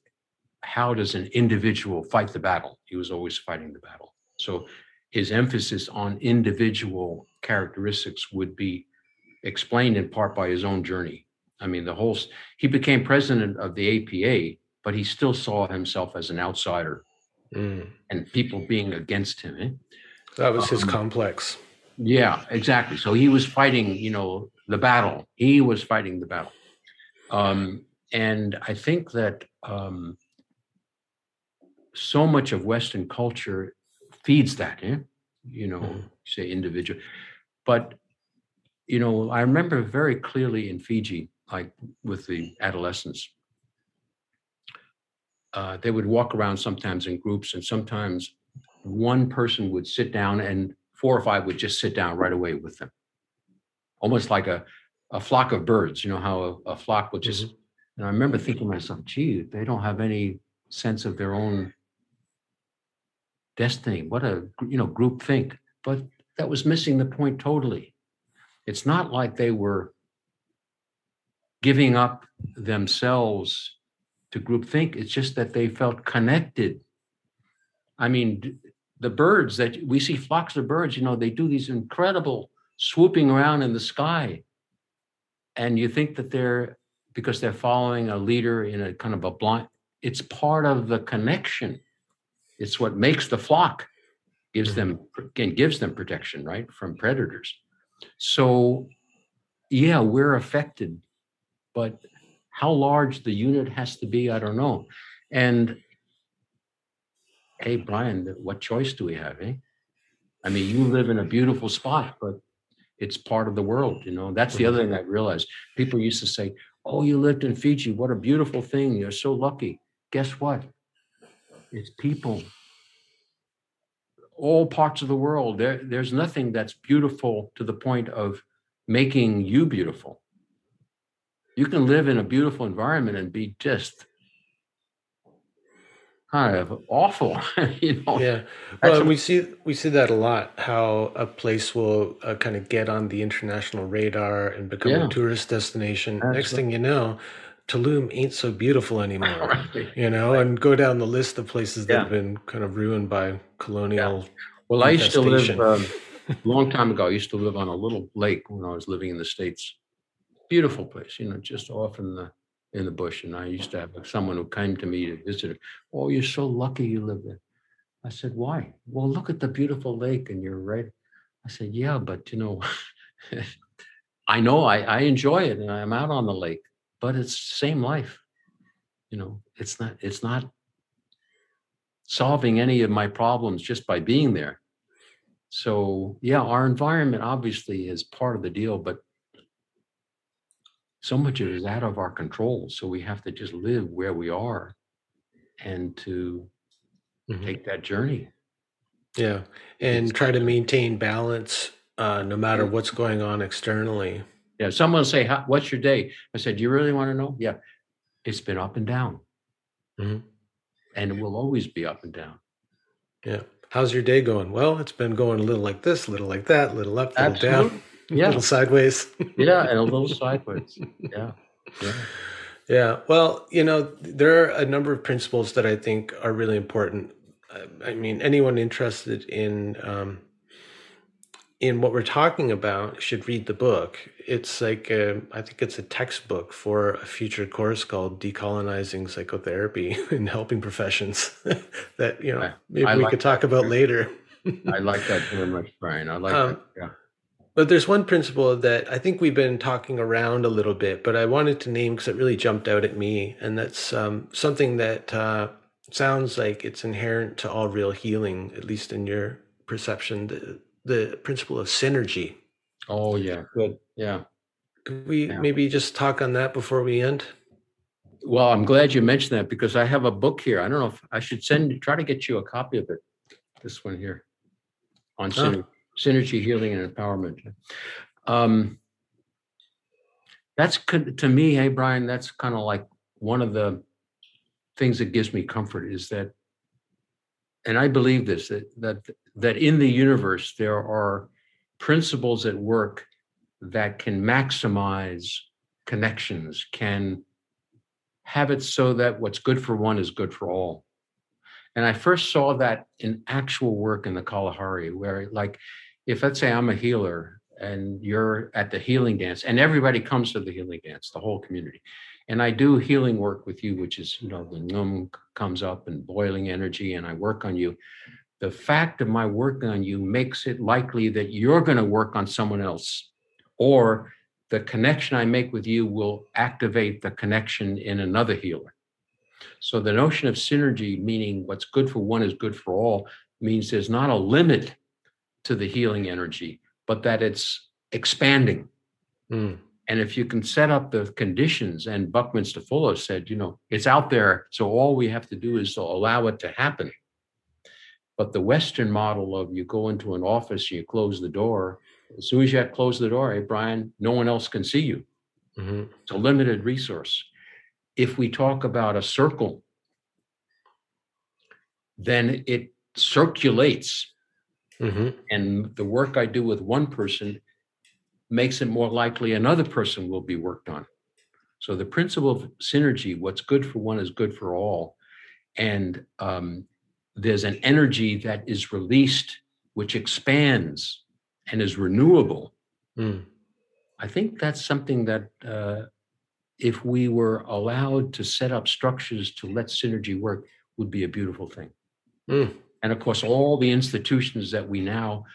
how does an individual fight the battle? He was always fighting the battle. So his emphasis on individual characteristics would be explained in part by his own journey. I mean, the whole, he became president of the APA but he still saw himself as an outsider mm. and people being against him. Eh? That was his um, complex. Yeah, exactly. So he was fighting, you know, the battle. He was fighting the battle. Um, and I think that um, so much of Western culture feeds that, eh? you know, mm. say individual. But, you know, I remember very clearly in Fiji, like with the adolescents, uh, they would walk around sometimes in groups, and sometimes one person would sit down, and four or five would just sit down right away with them, almost like a, a flock of birds. You know how a, a flock would just mm-hmm. And I remember thinking to myself, gee, they don't have any sense of their own destiny. What a you know group think. But that was missing the point totally. It's not like they were giving up themselves to group think. It's just that they felt connected. I mean, the birds that we see flocks of birds, you know, they do these incredible swooping around in the sky. And you think that they're because they're following a leader in a kind of a blind, it's part of the connection. It's what makes the flock, gives them again gives them protection, right, from predators. So yeah, we're affected, but how large the unit has to be, I don't know. And hey, Brian, what choice do we have, eh? I mean, you live in a beautiful spot, but it's part of the world, you know. That's the other thing I realized. People used to say, Oh, you lived in Fiji. What a beautiful thing. You're so lucky. Guess what? It's people. All parts of the world. There, there's nothing that's beautiful to the point of making you beautiful. You can live in a beautiful environment and be just kind of awful, you know. Yeah, well, we see we see that a lot. How a place will uh, kind of get on the international radar and become yeah. a tourist destination. Next thing you know, Tulum ain't so beautiful anymore. right. You know, right. and go down the list of places that yeah. have been kind of ruined by colonial. Yeah. Well, I used to live um, a long time ago. I used to live on a little lake when I was living in the states. Beautiful place, you know, just off in the in the bush. And I used to have someone who came to me to visit. Oh, you're so lucky you live there. I said, why? Well, look at the beautiful lake and you're right. I said, yeah, but you know, I know I, I enjoy it and I'm out on the lake, but it's same life. You know, it's not, it's not solving any of my problems just by being there. So yeah, our environment obviously is part of the deal, but so much of it is out of our control. So we have to just live where we are and to mm-hmm. take that journey. Yeah. And try to maintain balance uh, no matter what's going on externally. Yeah. Someone will say, What's your day? I said, Do you really want to know? Yeah. It's been up and down. Mm-hmm. And it will always be up and down. Yeah. How's your day going? Well, it's been going a little like this, a little like that, a little up, a little Absolutely. down yeah. a little sideways. yeah, and a little sideways. Yeah. Yeah. Yeah. Well, you know, there are a number of principles that I think are really important. I mean, anyone interested in um, in what we're talking about should read the book. It's like a, I think it's a textbook for a future course called "Decolonizing Psychotherapy in Helping Professions." that you know maybe I we like could talk about later. I like that very much, Brian. I like um, that. Yeah. But there's one principle that I think we've been talking around a little bit, but I wanted to name because it really jumped out at me. And that's um, something that uh, sounds like it's inherent to all real healing, at least in your perception the, principle of synergy. Oh, yeah. Good. Yeah. Could we yeah. maybe just talk on that before we end? Well, I'm glad you mentioned that because I have a book here. I don't know if I should send, try to get you a copy of it. This one here on synergy. Oh synergy healing and empowerment. Um, that's to me, hey Brian, that's kind of like one of the things that gives me comfort is that, and I believe this that that that in the universe there are principles at work that can maximize connections, can have it so that what's good for one is good for all. And I first saw that in actual work in the Kalahari, where like if let's say I'm a healer and you're at the healing dance and everybody comes to the healing dance, the whole community, and I do healing work with you, which is, you know, the num comes up and boiling energy and I work on you. The fact of my work on you makes it likely that you're going to work on someone else or the connection I make with you will activate the connection in another healer. So the notion of synergy, meaning what's good for one is good for all, means there's not a limit to the healing energy, but that it's expanding. Mm. And if you can set up the conditions, and Buckminster Fuller said, you know, it's out there. So all we have to do is to allow it to happen. But the Western model of you go into an office, you close the door. As soon as you have closed the door, hey, Brian, no one else can see you. Mm-hmm. It's a limited resource. if we talk about a circle, then it circulates. Mm-hmm. And the work I do with one person makes it more likely another person will be worked on. So the principle of synergy, what's good for one is good for all. And um, there's an energy that is released, which expands and is renewable. Mm. I think that's something that uh, if we were allowed to set up structures to let synergy work, would be a beautiful thing. Mm. And of course, all the institutions that we now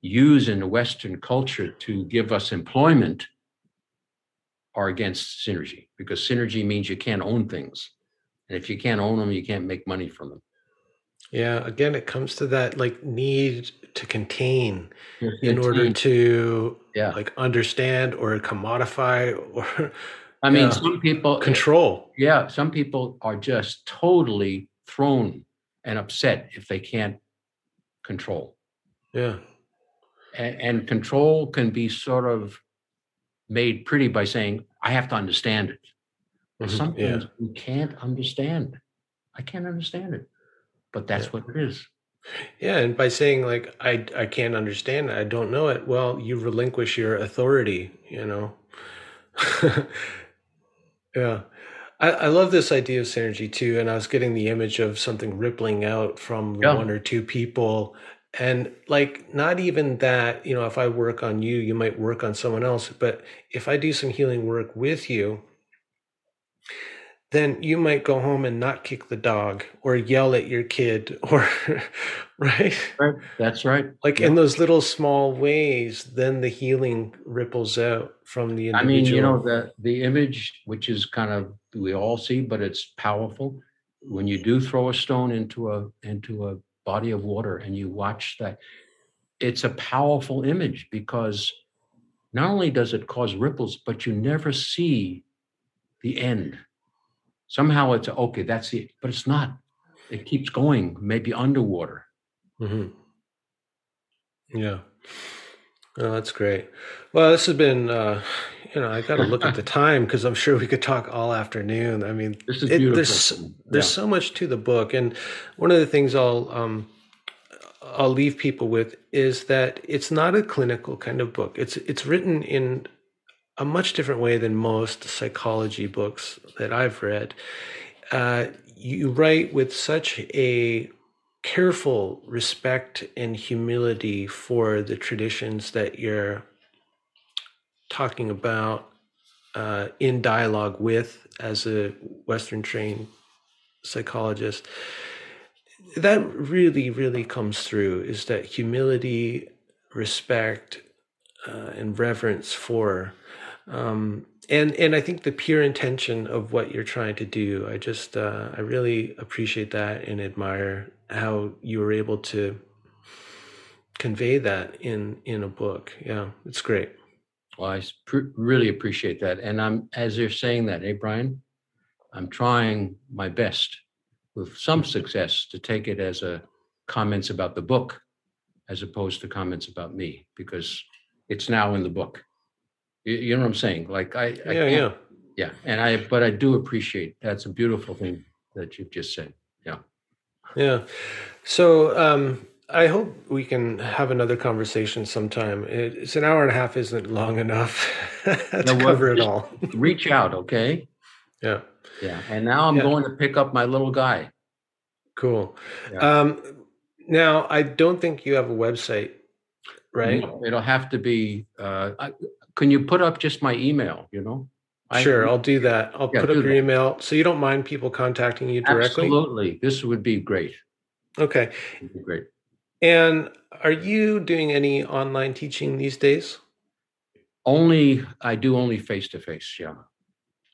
use in the Western culture to give us employment are against synergy because synergy means you can't own things. And if you can't own them, you can't make money from them. Yeah, again, it comes to that like need to contain Yes, in order to Yeah. like understand or commodify or I mean, yeah. some people control. Yeah, some people are just totally thrown and upset if they can't control. Yeah. And, and control can be sort of made pretty by saying, I have to understand it. Well, Mhm, some yeah. things we can't understand. I can't understand it, but that's Yeah. what it is. Yeah, and by saying like I I can't understand it, I don't know it, well, you relinquish your authority, you know. yeah. I, I love this idea of synergy too, and I was getting the image of something rippling out from Yeah. one or two people. And like not even that, you know, if I work on you, you might work on someone else. But if I do some healing work with you, then you might go home and not kick the dog or yell at your kid or right Right. That's right. like Yeah. in those little small ways then the healing ripples out from the individual. I mean, you know, the the image, which is kind of we all see, but it's powerful. When you do throw a stone into a into a body of water and you watch that, it's a powerful image because not only does it cause ripples, but you never see the end. Somehow it's okay, that's it, but it's not. It keeps going, maybe underwater. hmm yeah oh, that's great well this has been uh you know i got to look at the time because i'm sure we could talk all afternoon i mean This is it- beautiful. there's there's Yeah. so much to the book and one of the things i'll um i'll leave people with is that it's not a clinical kind of book it's it's written in a much different way than most psychology books that i've read uh, you write with such a careful respect and humility for the traditions that you're talking about uh, in dialogue with as a Western trained psychologist. That really, really comes through is that humility, respect, uh, and reverence for. Um, and and I think the pure intention of what you're trying to do, I just uh, I really appreciate that and admire how you were able to convey that in in a book. Yeah, it's great. Well, I pr- really appreciate that. And I'm, as you're saying that, eh, Brian, I'm trying my best with some success to take it as a comments about the book as opposed to comments about me because it's now in the book. You, know what I'm saying? Like I, I Yeah, yeah. yeah. And I, but I do appreciate that's a beautiful thing that you've just said. Yeah. Yeah. So um, I hope we can have another conversation sometime. It's an hour and a half isn't long enough to No, well, cover it all. Reach out. Okay. Yeah. Yeah. And now I'm Yeah. going to pick up my little guy. Cool. Yeah. Um, now, I don't think you have a website, right? No, It'll have to be, uh, I- can you put up just my email, you know? Sure, I'll do that. I'll Yeah, put up your that. email. So you don't mind people contacting you directly? Absolutely. This would be great. Okay. Be great. And are you doing any online teaching these days? Only, I do only face to face, yeah.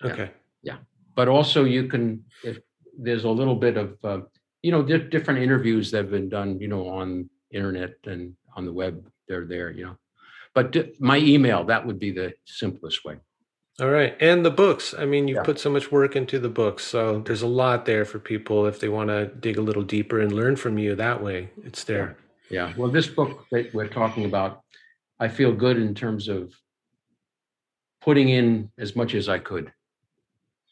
Okay. Yeah. But also you can, if there's a little bit of, uh, you know, di- different interviews that have been done, you know, on internet and on the web, they're there, you know. But my email, that would be the simplest way. All right. And the books. I mean, you've Yeah. put so much work into the books. So there's a lot there for people if they want to dig a little deeper and learn from you that way. It's there. Yeah, well, this book that we're talking about, I feel good in terms of putting in as much as I could.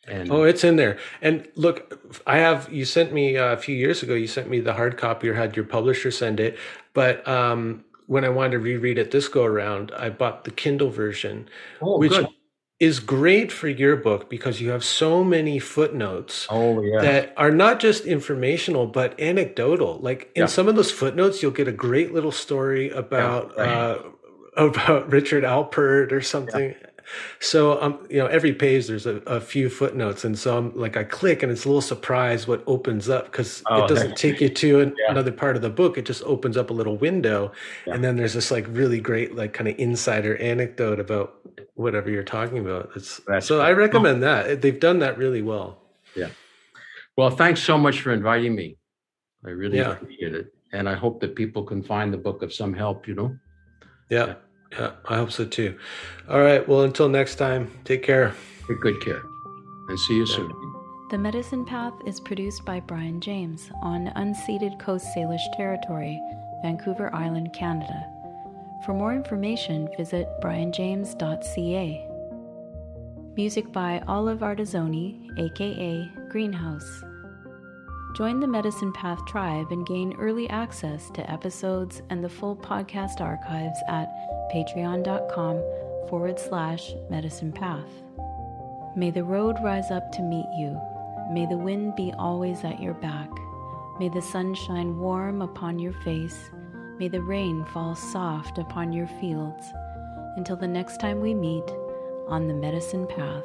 And Oh, it's in there. And look, I have you sent me uh, a few years ago. You sent me the hard copy, or had your publisher send it. But um, when I wanted to reread it this go around, I bought the Kindle version, oh, which good. is great for your book because you have so many footnotes Oh, yeah. that are not just informational but anecdotal. Like in Yeah. some of those footnotes, you'll get a great little story about right. uh, about Richard Alpert or something. So um, you know, every page there's a, a few footnotes, and so I'm like, I click, and it's a little surprise what opens up because Oh, it doesn't take you to an, Yeah. another part of the book. It just opens up a little window, Yeah. and then there's this like really great like kind of insider anecdote about whatever you're talking about. It's That's so great. I recommend that. They've done that really well. Yeah. Well, thanks so much for inviting me. I really Yeah. appreciate it. And I hope that people can find the book of some help, you know? Yeah. Yeah. I hope so too. All right. Well, until next time, take care. Take good care. And see you soon. The Medicine Path is produced by Brian James on unceded Coast Salish territory, Vancouver Island, Canada. For more information, visit brianjames.ca. Music by Olive Artizoni, aka Greenhouse. Join the Medicine Path tribe and gain early access to episodes and the full podcast archives at patreon.com forward slash medicine path. May the road rise up to meet you. May the wind be always at your back. May the sun shine warm upon your face. May the rain fall soft upon your fields. Until the next time we meet on the medicine path.